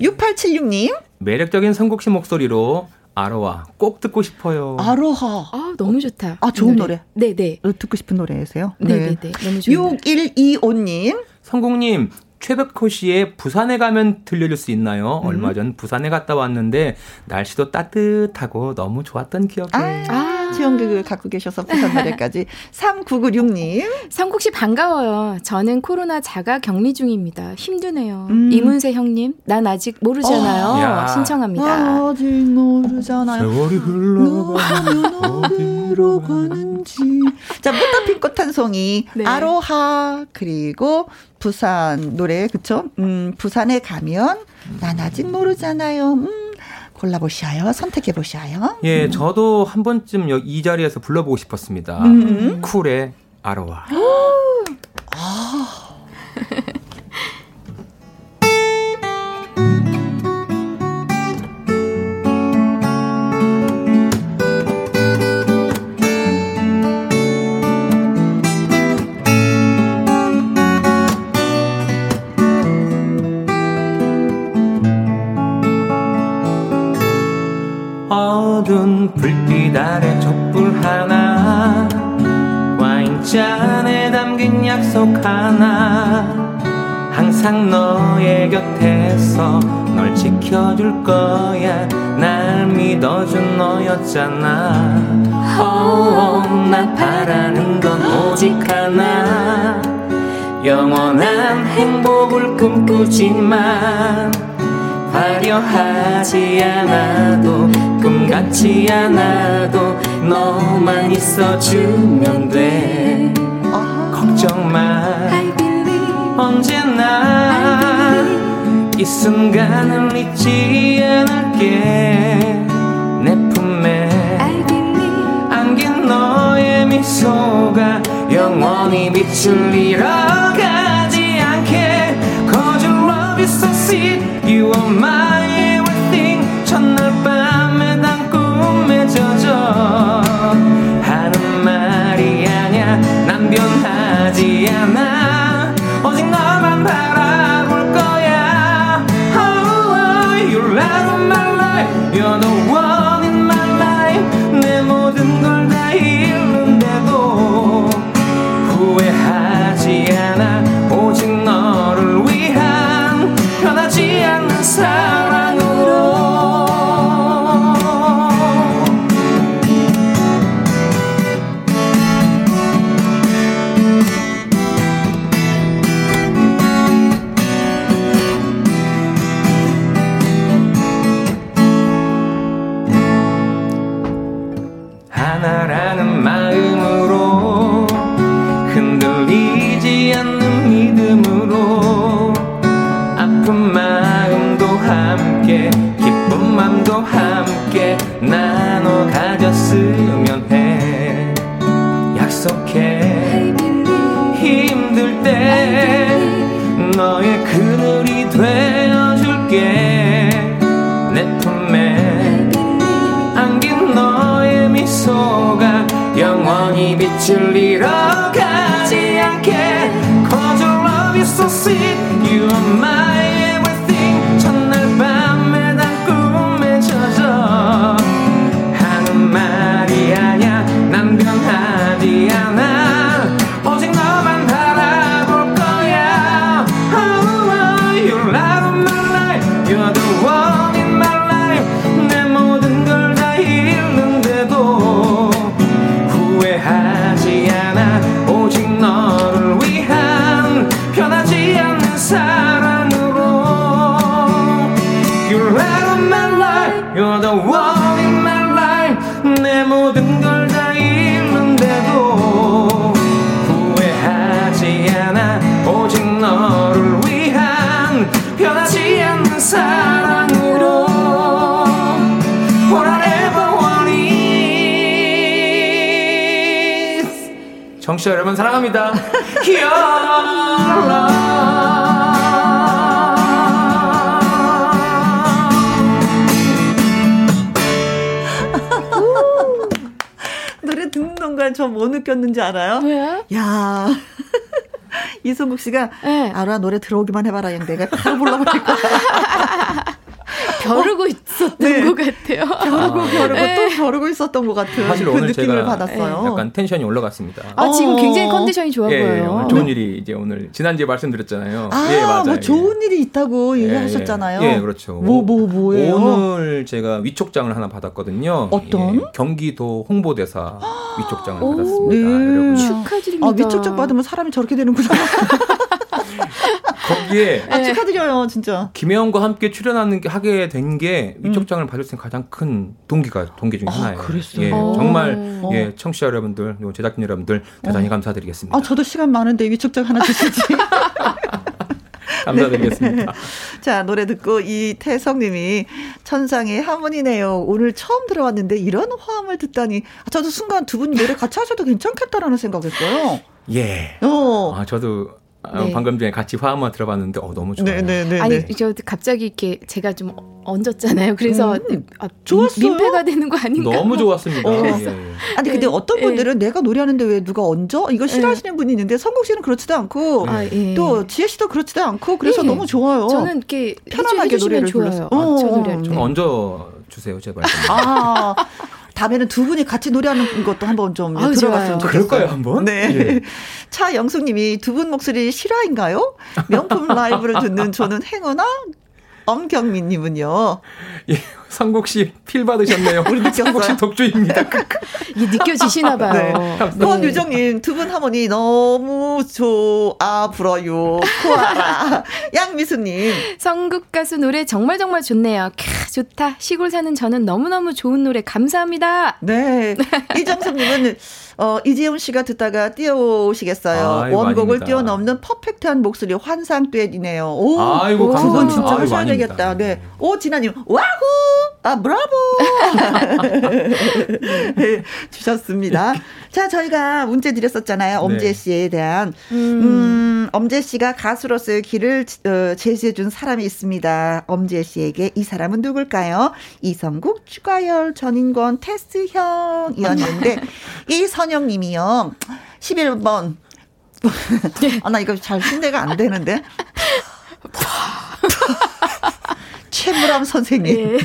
6876님. 매력적인 성국 씨 목소리로 아로하 꼭 듣고 싶어요. 아로하. 아, 너무 좋다. 아, 좋은 노래. 네, 네. 듣고 싶은 노래세요? 네, 네, 네. 너무 좋은 6125님. 성국님, 최백호 씨의 부산에 가면 들려줄 수 있나요? 음. 얼마 전 부산에 갔다 왔는데 날씨도 따뜻하고 너무 좋았던 기억이. 아, 아 지원극을 갖고 계셔서 부산 노래까지. 3996님. 삼국 씨 반가워요. 저는 코로나 자가 격리 중입니다. 힘드네요. 음. 이문세 형님, 난 아직 모르잖아요. 어. 신청합니다. 아직 모르잖아요. 세월이 흘러가면 어디로 가는지. 자, 꽃다핀 꽃한 송이. 네. 아로하. 그리고 부산 노래, 그쵸? 음, 부산에 가면 난 아직 모르잖아요. 음. 골라보시아요. 선택해보시아요. 예, 저도 한 번쯤 이 자리에서 불러보고 싶었습니다. 음. 쿨의 아로와. 아. [LAUGHS] 불빛 아래 촛불 하나 와인잔에 담긴 약속 하나 항상 너의 곁에서 널 지켜줄 거야. 날 믿어준 너였잖아. 난 바라는 건 오직 하나. 영원한 행복을 꿈꾸지만 화려하지 않아도 꿈 같지 않아도 너만 있어주면 돼. 걱정 마. 언제나 이 순간을 잊지 않을게. 내 품에 안긴 너의 미소가 영원히 빛을 잃어가지 않게. Cause your love is so sweet. You are my 변하지 않아 오직 너만 바라볼 거야 oh, oh, out of my life 흔들리지 않는 믿음으로 아픈 마음도 함께 기쁜 맘도 함께 나눠 가졌으면 해. 약속해. 힘들 때 너의 그늘이 되어줄게. 내 품에 안긴 너의 미소가 영원히 빛을 잃어 my 청취자 여러분 사랑합니다 [LAUGHS] 노래 듣는 동안 저 뭐 느꼈는지 알아요? 왜요? 야 [LAUGHS] 이성국 씨가 네. 알아 노래 들어오기만 해봐라 얘 내가 바로 불러버릴 거야. [LAUGHS] 벼르고 있었던 네. 것 같아요. 벼르고 아, 벼르고 네. 또 [LAUGHS] 벼르고 있었던 것 같은 사실 그 오늘 느낌을 제가 받았어요. 약간 텐션이 올라갔습니다. 아 지금 굉장히 컨디션이 좋아 예, 보여요. 좋은 일이 이제 오늘 지난주에 말씀드렸잖아요. 아, 예, 맞아요. 뭐 좋은 일이 있다고 예, 얘기하셨잖아요. 예, 그렇죠. 뭐, 뭐, 뭐예요? 오늘 제가 위촉장을 하나 받았거든요. 어떤? 예, 경기도 홍보대사 위촉장을 [GASPS] 받았습니다. 네. 여러분. 축하드립니다. 아, 위촉장 받으면 사람이 저렇게 되는구나. [LAUGHS] 거기에 아, 축하드려요, 진짜. 김혜영과 함께 출연하는 게 하게 된 게 위촉장을 음. 받을 수 있는 가장 큰 동기가 동기 중에 아, 하나예요. 그랬어요. 예, 정말 어. 예, 청취자 여러분들, 제작진 여러분들 대단히 어. 감사드리겠습니다. 아, 저도 시간 많은데 위촉장 하나 주시지. [LAUGHS] [LAUGHS] 감사드리겠습니다. 자, 노래 듣고 이태성 님이 천상의 하모니네요. 오늘 처음 들어왔는데 이런 화음을 듣다니. 저도 순간 두 분이 노래 같이 하셔도 괜찮겠다라는 생각했어요. 예. 어. 아, 저도 아, 네. 방금 전에 같이 화음만 들어봤는데 어 너무 좋아요. 네네네. 네, 네, 아니 네. 저 갑자기 이렇게 제가 좀 얹었잖아요. 그래서 음, 아, 좋았어요. 민폐가 되는 거 아닌가? 너무 좋았습니다. 어. 예, 예. 아니 근데 어떤 분들은 내가 노래하는데 왜 누가 얹어? 이거 싫어하시는 분이 있는데 성국 씨는 그렇지도 않고 아, 예. 또 지혜 씨도 그렇지도 않고 그래서 예. 너무 좋아요. 저는 이렇게 편안하게 노래를 좋아요. 어, 저 노래. 좀 얹어 주세요 제발. 아 다음에는 두 분이 같이 노래하는 것도 한번 좀 아, 들어봤으면 좋겠어요. 그럴까요, 한번? 네. 예. [LAUGHS] 차영숙님이 두 분 목소리 실화인가요? 명품 라이브를 듣는 저는 행어나 엄경민님은요. 예, 상국 씨 필 받으셨네요. [LAUGHS] 우리 상국 씨 독주입니다. [LAUGHS] 이게 느껴지시나 봐요. 네. 권유정님 두 분 하모니 너무 좋아 불어요. 코아라. [LAUGHS] 양미수님. 성국 가수 노래 정말 정말 좋네요. 캬 좋다. 시골 사는 저는 너무 너무 좋은 노래 감사합니다. 네. 이정섭님은 어, 이재훈 씨가 듣다가 뛰어오시겠어요. 아이고, 원곡을 아닙니다. 뛰어넘는 퍼펙트한 목소리 환상 듀엣이네요. 오, 아이고, 두분 진짜 아이고, 하셔야. 되겠다. 네. 오, 진아님, 와후! 아, 브라보! [LAUGHS] 네, 주셨습니다. 자, 저희가 문제 드렸었잖아요. 네. 엄재 씨에 대한. 음. 음, 엄재 씨가 가수로서의 길을 어, 제시해준 사람이 있습니다. 엄재 씨에게 이 사람은 누굴까요? 이성국, 추가열, 전인권, 테스형이었는데, [LAUGHS] 이선 선영님이요. 11번. [LAUGHS] 아, 나 이거 잘 신뢰가 안 되는데. 최무람 선생님. 예.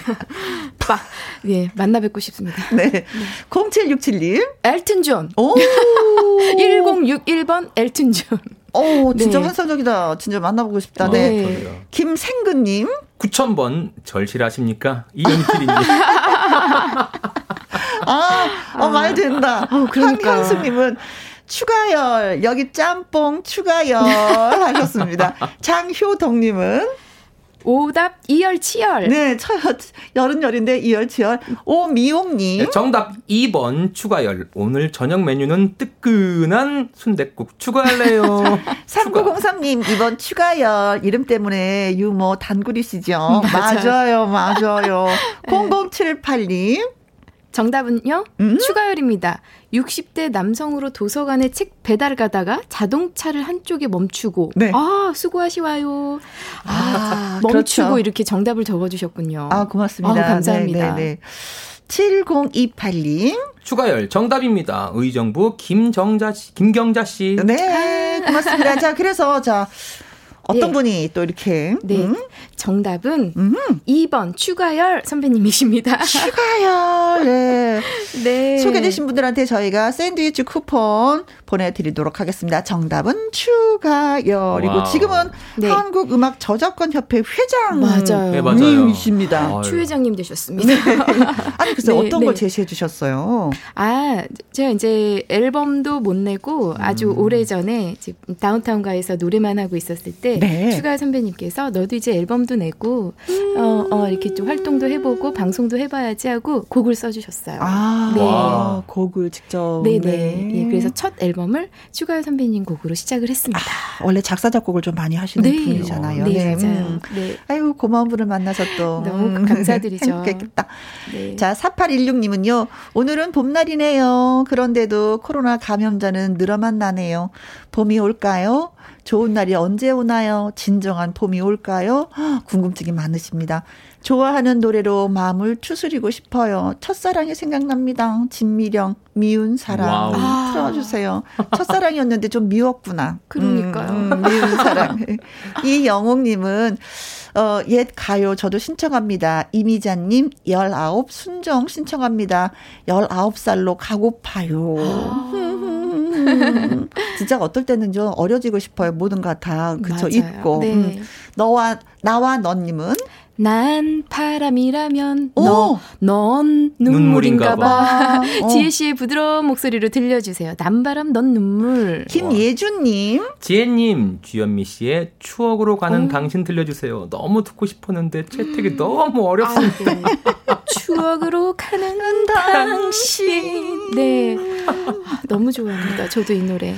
막, 예, 만나 뵙고 싶습니다. 네. 네. 0767님. 엘튼 존. 오. [LAUGHS] 1061번 엘튼 존. 오, 진짜 네. 환상적이다. 진짜 만나보고 싶다. 어, 네. 네. 김생근님. 9000번 절실하십니까? 이은필님. [LAUGHS] 아, 어, 말 된다. 어, 그러니까. 황현수님은 추가열, 여기 짬뽕 추가열 하셨습니다. [LAUGHS] 장효덕님은 오답 이열치열. 네, 첫 열은 열인데 이열치열. 오미용님. 네, 정답 2번 추가열. 오늘 저녁 메뉴는 뜨끈한 순댓국 추가할래요. [LAUGHS] 3903님 이번 추가열 이름 때문에 유머 단구리시죠. [LAUGHS] 맞아요, 맞아요. 0078님. [LAUGHS] 정답은요? 음? 추가열입니다. 60대 남성으로 도서관에 책 배달 가다가 자동차를 한쪽에 멈추고 네. 아 수고하시와요. 아, 아 멈추고 그렇죠. 이렇게 정답을 적어주셨군요. 아 고맙습니다. 아, 감사합니다. 네, 네, 네. 7028님. 추가열 정답입니다. 의정부 김정자 씨, 김경자 씨. 네, 고맙습니다. 자, 그래서 자 어떤 네. 분이 또 이렇게 네. 음? 정답은 음. 2번 추가열 선배님이십니다. 추가열. 네. [LAUGHS] 네. 소개되신 분들한테 저희가 샌드위치 쿠폰 보내 드리도록 하겠습니다. 정답은 추가열이고 와우. 지금은 네. 한국 음악 저작권 협회 회장 맞아요. 네, 맞아요. 추 회장님 되셨습니다. 네. [LAUGHS] 아니 글쎄 네, 어떤 걸 네. 제시해 주셨어요? 아 제가 이제 앨범도 못 내고 아주 음. 오래 전에 다운타운가에서 노래만 하고 있었을 때 네. 추가 선배님께서 너도 이제 앨범도 내고 음. 어, 어, 이렇게 좀 활동도 해보고 방송도 해봐야지 하고 곡을 써주셨어요. 아, 네. 와, 곡을 직접. 네네. 네. 예, 그래서 첫 앨범을 추가 선배님 곡으로 시작을 했습니다. 아, 원래 작사 작곡을 좀 많이 하시는 네. 분이잖아요. 네, 네. 맞아요. 음. 네. 아유 고마운 분을 만나서 또 [LAUGHS] 너무 음, 감사드리죠. [LAUGHS] 행복했겠다. 네. 자 4816님은요. 오늘은 봄날이네요. 그런데도 코로나 감염자는 늘어만 나네요. 봄이 올까요? 좋은 날이 언제 오나요? 진정한 봄이 올까요? 궁금증이 많으십니다. 좋아하는 노래로 마음을 추스리고 싶어요. 첫사랑이 생각납니다. 진미령, 미운 사랑. 아, 틀어주세요. 첫사랑이었는데 좀 미웠구나. 그러니까요. 음, 음, 미운 사랑. [LAUGHS] 이 영옥님은 어, 옛 가요 저도 신청합니다. 이미자님 19 순정 신청합니다. 19살로 가고파요. 아. 진짜 어떨 때는 좀 어려지고 싶어요. 모든 거 다 그쵸 맞아요. 있고. 네. 음. 너와 나와 너님은 난 바람이라면 너, 넌 눈물인가 봐. 지혜 씨의 부드러운 목소리로 들려주세요. 난바람, 넌 눈물. 김예준님. 지혜님, 주현미 씨의 추억으로 가는 오. 당신 들려주세요. 너무 듣고 싶었는데 채택이 음. 너무 어렵습니다. 아, 네. 추억으로 가는 [LAUGHS] 당신. 네. 아, 너무 좋아합니다. 저도 이 노래.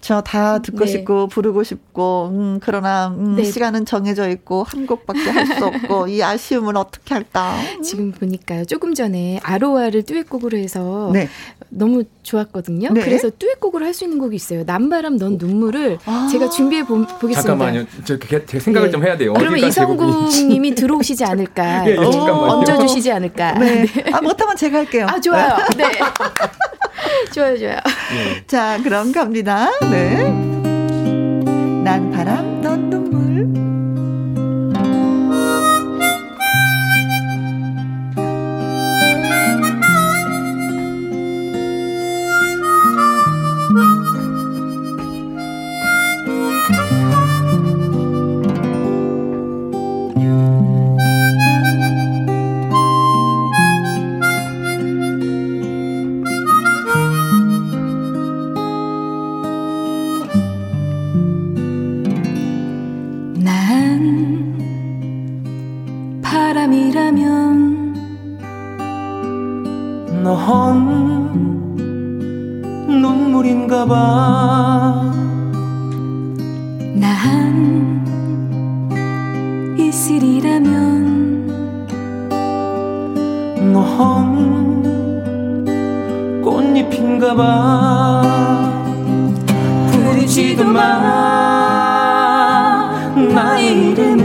저 다 듣고 네. 싶고 부르고 싶고 음 그러나 음 네. 시간은 정해져 있고 한 곡밖에 할 수 없고 이 아쉬움은 어떻게 할까? 지금 보니까요. 조금 전에 아로아를 듀엣곡으로 해서 네. 너무 좋았거든요. 네. 그래서 듀엣곡으로 할 수 있는 곡이 있어요. 남바람 넌 눈물을 아~ 제가 준비해 보, 겠습니다 잠깐만요. 저 제 생각을 네. 좀 해야 돼요. 그러면 이성국 님이 들어오시지 않을까? [LAUGHS] 예, 예, 얹어 주시지 않을까? 네. 네. 아 못하면 제가 할게요. 아 좋아요. 네. [LAUGHS] [LAUGHS] 좋아요, 좋아요. 네. 자, 그럼 갑니다. 네. 난 바람, 넌 지도 마. 나의 이름은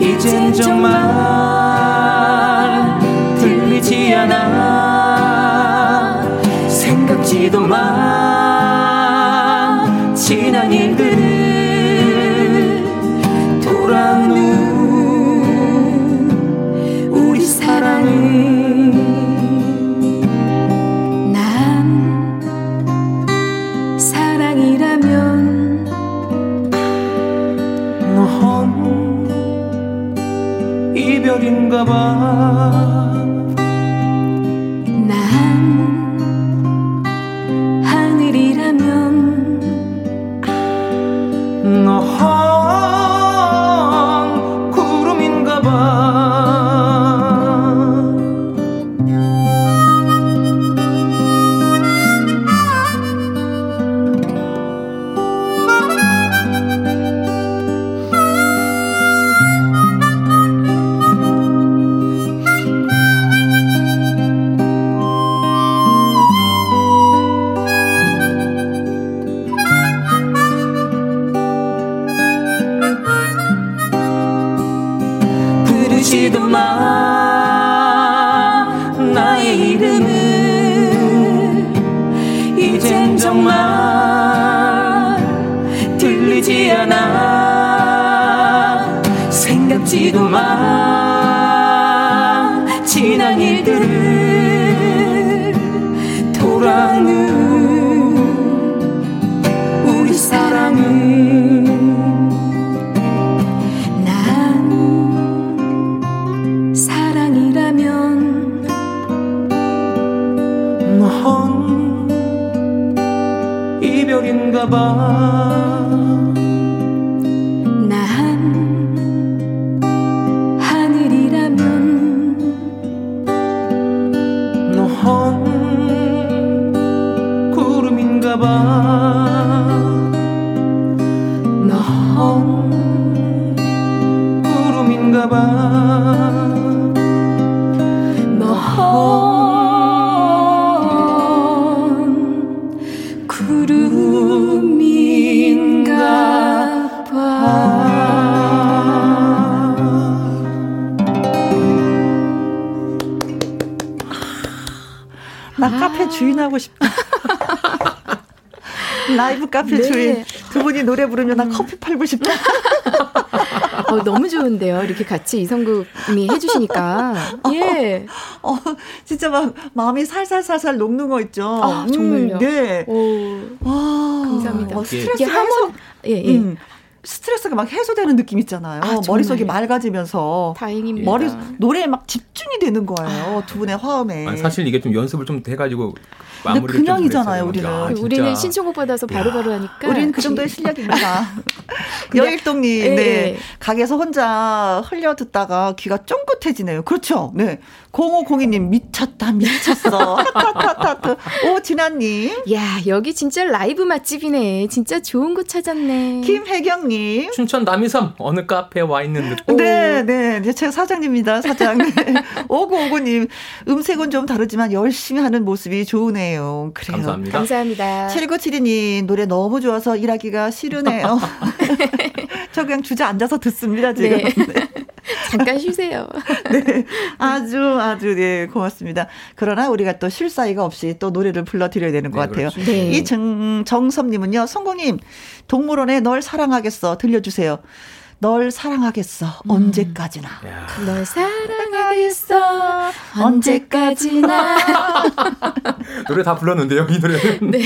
이젠 정말 들리지 않아. 생각지도 마. 지난 일들 가봐. 카페 주인 네. 두 분이 노래 부르면 나 음. 커피 팔고 싶다. [LAUGHS] 어, 너무 좋은데요. 이렇게 같이 이성국님이 해주시니까 [LAUGHS] 예. 어, 어, 진짜 막 마음이 살살살살 녹는 거 있죠. 아, 정말요. 음, 네. 오. 와. 감사합니다. 뭐 스트레스 이게 하모 예, 예. 음. 스트레스가 막 해소되는 느낌 있잖아요. 아, 머릿속이 맑아지면서 다행입니다. 머리 노래에 막 집중이 되는 거예요. 아. 두 분의 화음에. 아니, 사실 이게 좀 연습을 좀 돼가지고 근데 그냥이잖아요, 우리는. 야, 우리는 신청곡 받아서 바로바로 하니까. 우리는 그 정도의 실력입니다. [LAUGHS] 여일동님, 네. 네. 가게에서 혼자 흘려 듣다가 귀가 쫑긋해지네요. 그렇죠. 네. 0502님, 미쳤다, 미쳤어. [LAUGHS] 하타타타트. 오, 진아님. 야, 여기 진짜 라이브 맛집이네. 진짜 좋은 곳 찾았네. 김혜경님. 춘천 남이섬, 어느 카페에 와 있는 느낌. 네, 네. 제가 사장님입니다, 사장. [LAUGHS] 5959님, 음색은 좀 다르지만 열심히 하는 모습이 좋으네요. 그래요. 감사합니다. 감사합니다. 7972님, 노래 너무 좋아서 일하기가 싫으네요. [LAUGHS] 저 그냥 주저앉아서 듣습니다, 지금. 네. [LAUGHS] 네. 잠깐 쉬세요. [LAUGHS] 네. 아주, 아주, 네, 고맙습니다. 그러나 우리가 또 쉴 사이가 없이 또 노래를 불러드려야 되는 것 네, 같아요. 그렇죠. 네. 이 정, 정섭님은요, 성공님, 동물원에 널 사랑하겠어. 들려주세요. 널 사랑하겠어. 음. 언제까지나. 야. 널 사랑하겠어. 언제까지나. [LAUGHS] 노래 다 불렀는데요, 이 노래는. [LAUGHS] 네.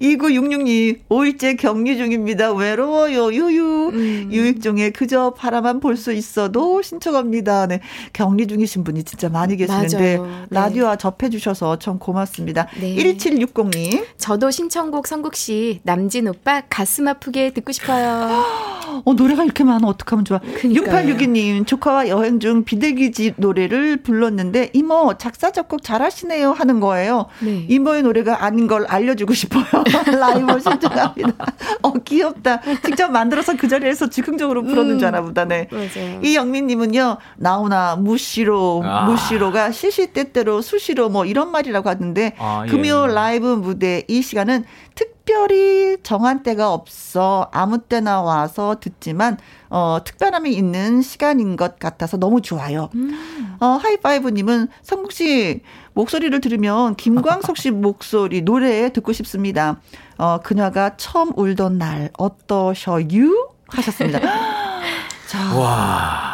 2966님, 5일째 격리 중입니다. 외로워요, 유유. 음. 유익종에 그저 바라만 볼 수 있어도 신청합니다. 네. 격리 중이신 분이 진짜 많이 계시는데, 네. 라디오와 접해주셔서 참 고맙습니다. 네. 1760님. 저도 신청곡 성국 씨, 남진 오빠 가슴 아프게 듣고 싶어요. [GASPS] 어, 노래가 이렇게 많아. 어떡하면 좋아. 그러니까요. 6862님, 조카와 여행 중 비둘기 집 노래를 불렀는데, 이모, 작사, 작곡 잘하시네요. 하는 거예요. 네. 이모의 노래가 아닌 걸 알려주고 싶어요. [LAUGHS] 라이브 신청합니다. 어, 귀엽다. 직접 만들어서 그 자리에서 즉흥적으로 불었는 음, 줄 아나 보다. 네. 맞아요. 이영민님은요, 나오나, 무시로, 아. 무시로가 시시때때로 수시로 뭐 이런 말이라고 하는데, 아, 예. 금요 라이브 무대 이 시간은 특 별히 정한 때가 없어 아무 때나 와서 듣지만 어 특별함이 있는 시간인 것 같아서 너무 좋아요. 음. 어 하이파이브님은 성국 씨 목소리를 들으면 김광석 씨 [LAUGHS] 목소리 노래 듣고 싶습니다. 어 그녀가 처음 울던 날 어떠셔유 하셨습니다. [LAUGHS] 자. 와.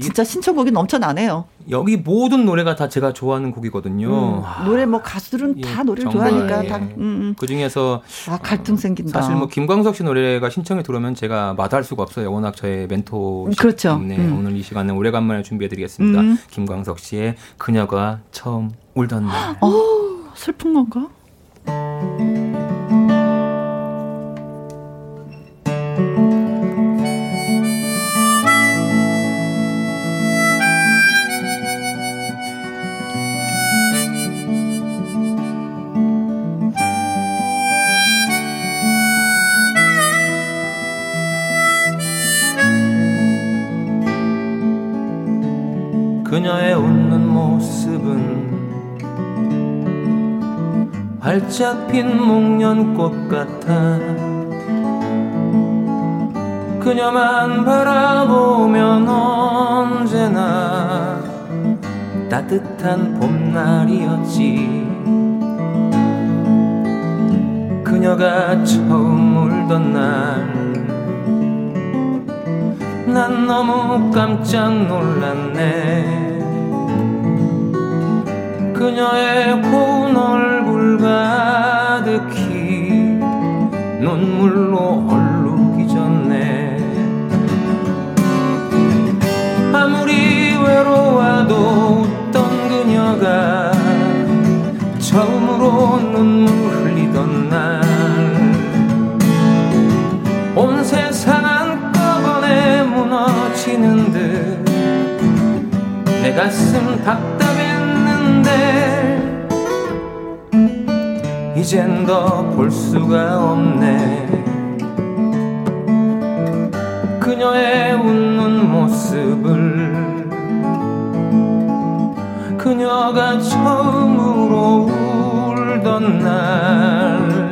진짜 신청곡이 넘쳐나네요. 여기 모든 노래가 다 제가 좋아하는 곡이거든요. 음, 노래 뭐 가수들은 예, 다 노래를 좋아하니까 예. 다. 음, 음. 그 중에서 아 갈등 생긴다. 사실 뭐 김광석 씨 노래가 신청이 들어오면 제가 마다할 수가 없어요. 워낙 저의 멘토 그렇죠. 때문에 음. 오늘 이 시간은 오래간만에 준비해드리겠습니다. 음. 김광석 씨의 그녀가 처음 울던 날. 어, 슬픈 건가? 활짝 핀 목련꽃 같아. 그녀만 바라보면 언제나 따뜻한 봄날이었지. 그녀가 처음 울던 날 난 너무 깜짝 놀랐네. 그녀의 고운 가득히 눈물로 얼룩이 졌네. 아무리 외로워도 웃던 그녀가 처음으로 눈물 흘리던 날. 온 세상 한꺼번에 무너지는 듯 내 가슴 답답해 있는데 이젠 더 볼 수가 없네. 그녀의 웃는 모습을 그녀가 처음으로 울던 날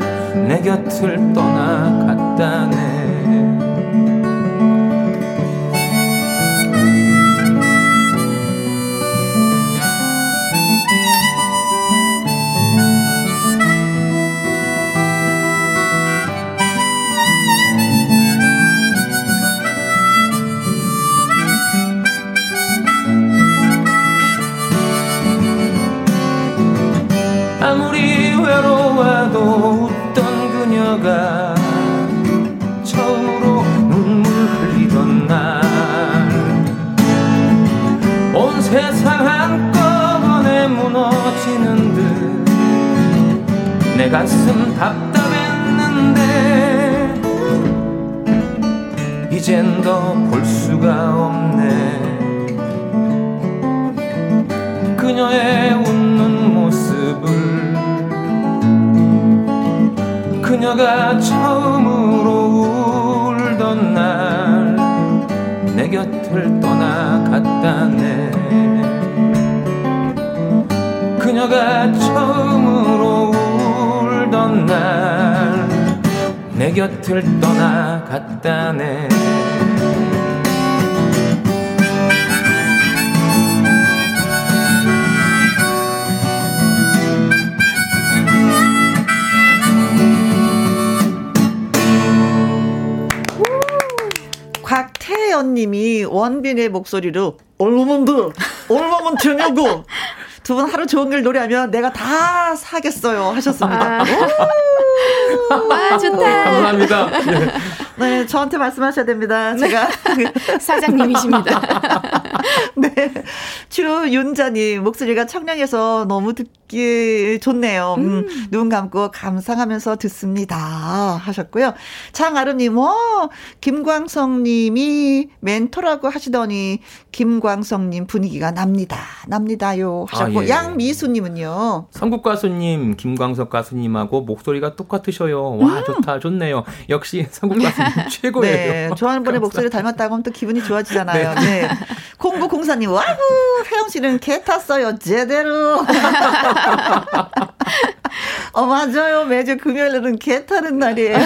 내 곁을 떠나갔다네 내 가슴 답답했는데 이젠 더 볼 수가 없네. 그녀의 웃는 모습을 그녀가 처음으로 울던 날 내 곁을 떠나갔다네. 그녀가 처음으로 울던 날내 곁을 떠나갔다네. 곽태연님이 원빈의 목소리로 얼마만 되냐고 [LAUGHS] 두 분 하루 종일 노래하면 내가 다 사겠어요 하셨습니다. 아, 와 좋다. 감사합니다. 네. 네, 저한테 말씀하셔야 됩니다. 제가 [LAUGHS] 사장님이십니다. [LAUGHS] 네, 주윤자님 목소리가 청량해서 너무 듣기 좋네요. 음, 음. 눈 감고 감상하면서 듣습니다. 하셨고요. 장아름님, 와, 김광성님이 멘토라고 하시더니 김광성님 분위기가 납니다. 납니다요. 하셨고 아, 예. 양미수님은요. 성국 가수님, 김광석 가수님하고 목소리가 똑같으셔요. 와, 음. 좋다, 좋네요. 역시 성국 가수님 [LAUGHS] 최고예요. 네, 좋아하는 분의 목소리 닮았다고 하면 또 기분이 좋아지잖아요. 네. 네. 공구공사님, 와우, 혜영 씨는 개 탔어요. 제대로. [LAUGHS] 어, 맞아요. 매주 금요일은 개 타는 날이에요.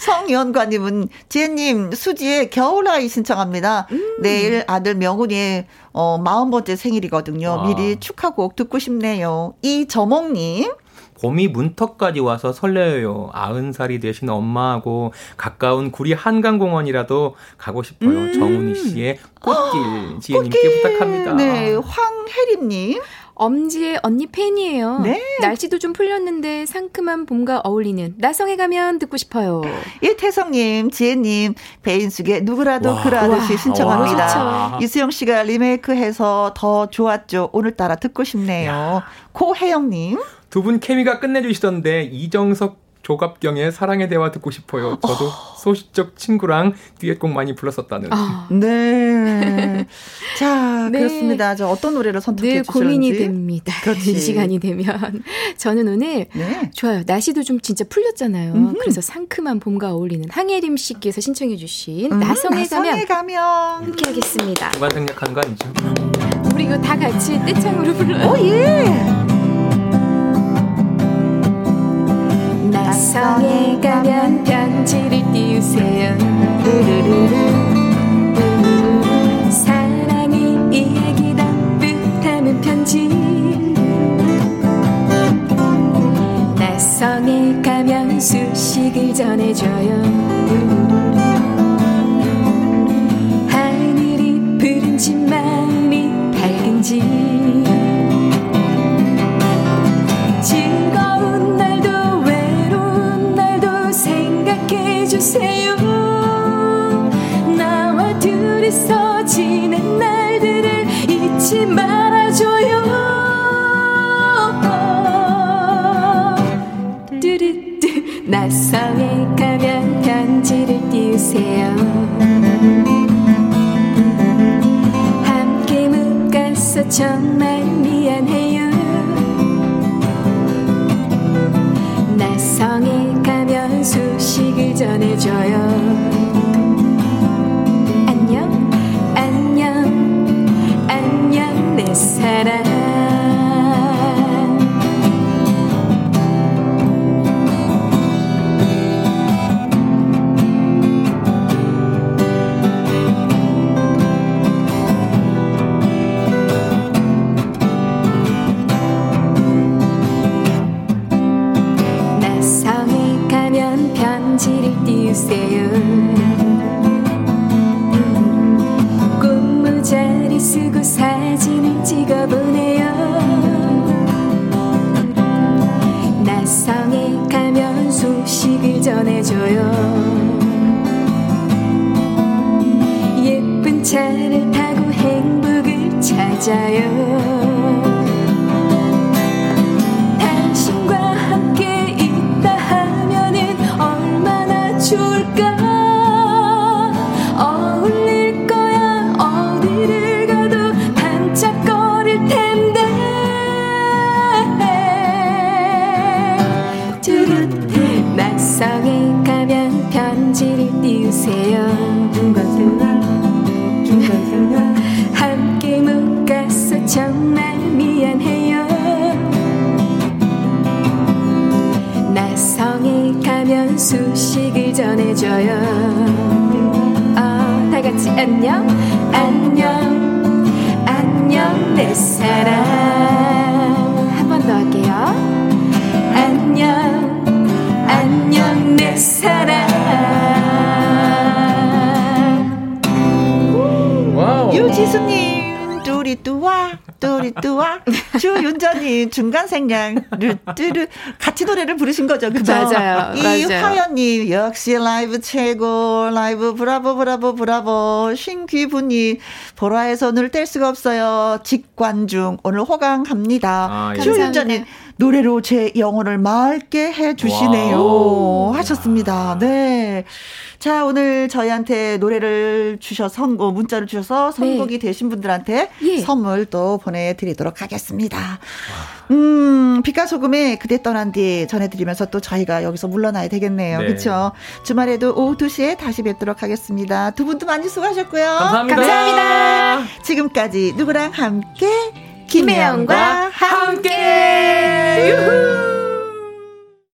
성연관님은 지혜님 수지의 겨울아이 신청합니다. 음. 내일 아들 명훈이의 어, 40번째 생일이거든요. 와. 미리 축하곡 듣고 싶네요. 이저몽님. 봄이 문턱까지 와서 설레요. 아흔 살이 되신 엄마하고 가까운 구리 한강공원이라도 가고 싶어요. 음. 정훈이 씨의 꽃길 지혜님께 부탁합니다. 네, 황혜림님. 엄지의 언니 팬이에요. 네. 날씨도 좀 풀렸는데 상큼한 봄과 어울리는 나성에 가면 듣고 싶어요. 이태성님, 지혜님, 배인숙의 누구라도 그라듯이 신청합니다. 이수영 씨가 리메이크해서 더 좋았죠. 오늘따라 듣고 싶네요. 야. 고혜영님. 두 분 케미가 끝내주시던데 이정석 조갑경의 사랑의 대화 듣고 싶어요. 저도 어. 소시적 친구랑 듀엣곡 많이 불렀었다는. 아. 네. 자, 네. 그렇습니다. 저 어떤 노래를 선택해 네, 주셨는지 고민이 됩니다. 그렇지. 이 시간이 되면 저는 오늘 네. 좋아요. 날씨도 좀 진짜 풀렸잖아요. 음흠. 그래서 상큼한 봄과 어울리는 항예림 씨께서 신청해 주신 음, 나성에, 가면, 가면 함께 하겠습니다. 누가 생략한 거 아니죠? 우리 이거 다 같이 떼창으로 불러요. 오 예. 성에 가면 편지를 띄우세요. 사랑의 이야기 담붙하면 편지. 낯성에 가면 수식을 전해줘요. 하늘이 푸른지 마음이 밝은지 주세요. 나와 둘이서 지낸 날들을 잊지 말아줘요. 뚜르뚜 낯성에 가면 편지를 띄우세요. 함께 못 가서 정말 전해줘요. 안녕 안녕 안녕 내 사랑 차를 타고 행복을 찾아요 해줘요. 어, 다 같이 안녕 안녕 안녕 내 사랑. 한 번 더 할게요. 안녕 안녕 내 사랑. 와우. 유지수님, 뚜리뚜와, 뚜리뚜와, 주윤자님, 중간생량, 르뚜르, 같이 노래를 부르신 거죠, 그죠? 맞아요, 맞아요. 이화연님, 역시 라이브 최고, 라이브 브라보, 브라보, 브라보, 신귀부님, 보라에서 눈을 뗄 수가 없어요. 직관중, 오늘 호강합니다. 아, 예. 주윤자님, 노래로 제 영혼을 맑게 해 주시네요. 와우. 하셨습니다. 네. 자, 오늘 저희한테 노래를 주셔서, 선고, 문자를 주셔서 선곡이 되신 분들한테 예. 선물 또 보내 드리도록 하겠습니다. 음, 피카소금의 그대 떠난 뒤 전해 드리면서 또 저희가 여기서 물러나야 되겠네요. 네. 그렇죠 주말에도 오후 2시에 다시 뵙도록 하겠습니다. 두 분도 많이 수고하셨고요. 감사합니다. 감사합니다. 지금까지 누구랑 함께? 김혜영과 함께! 유후!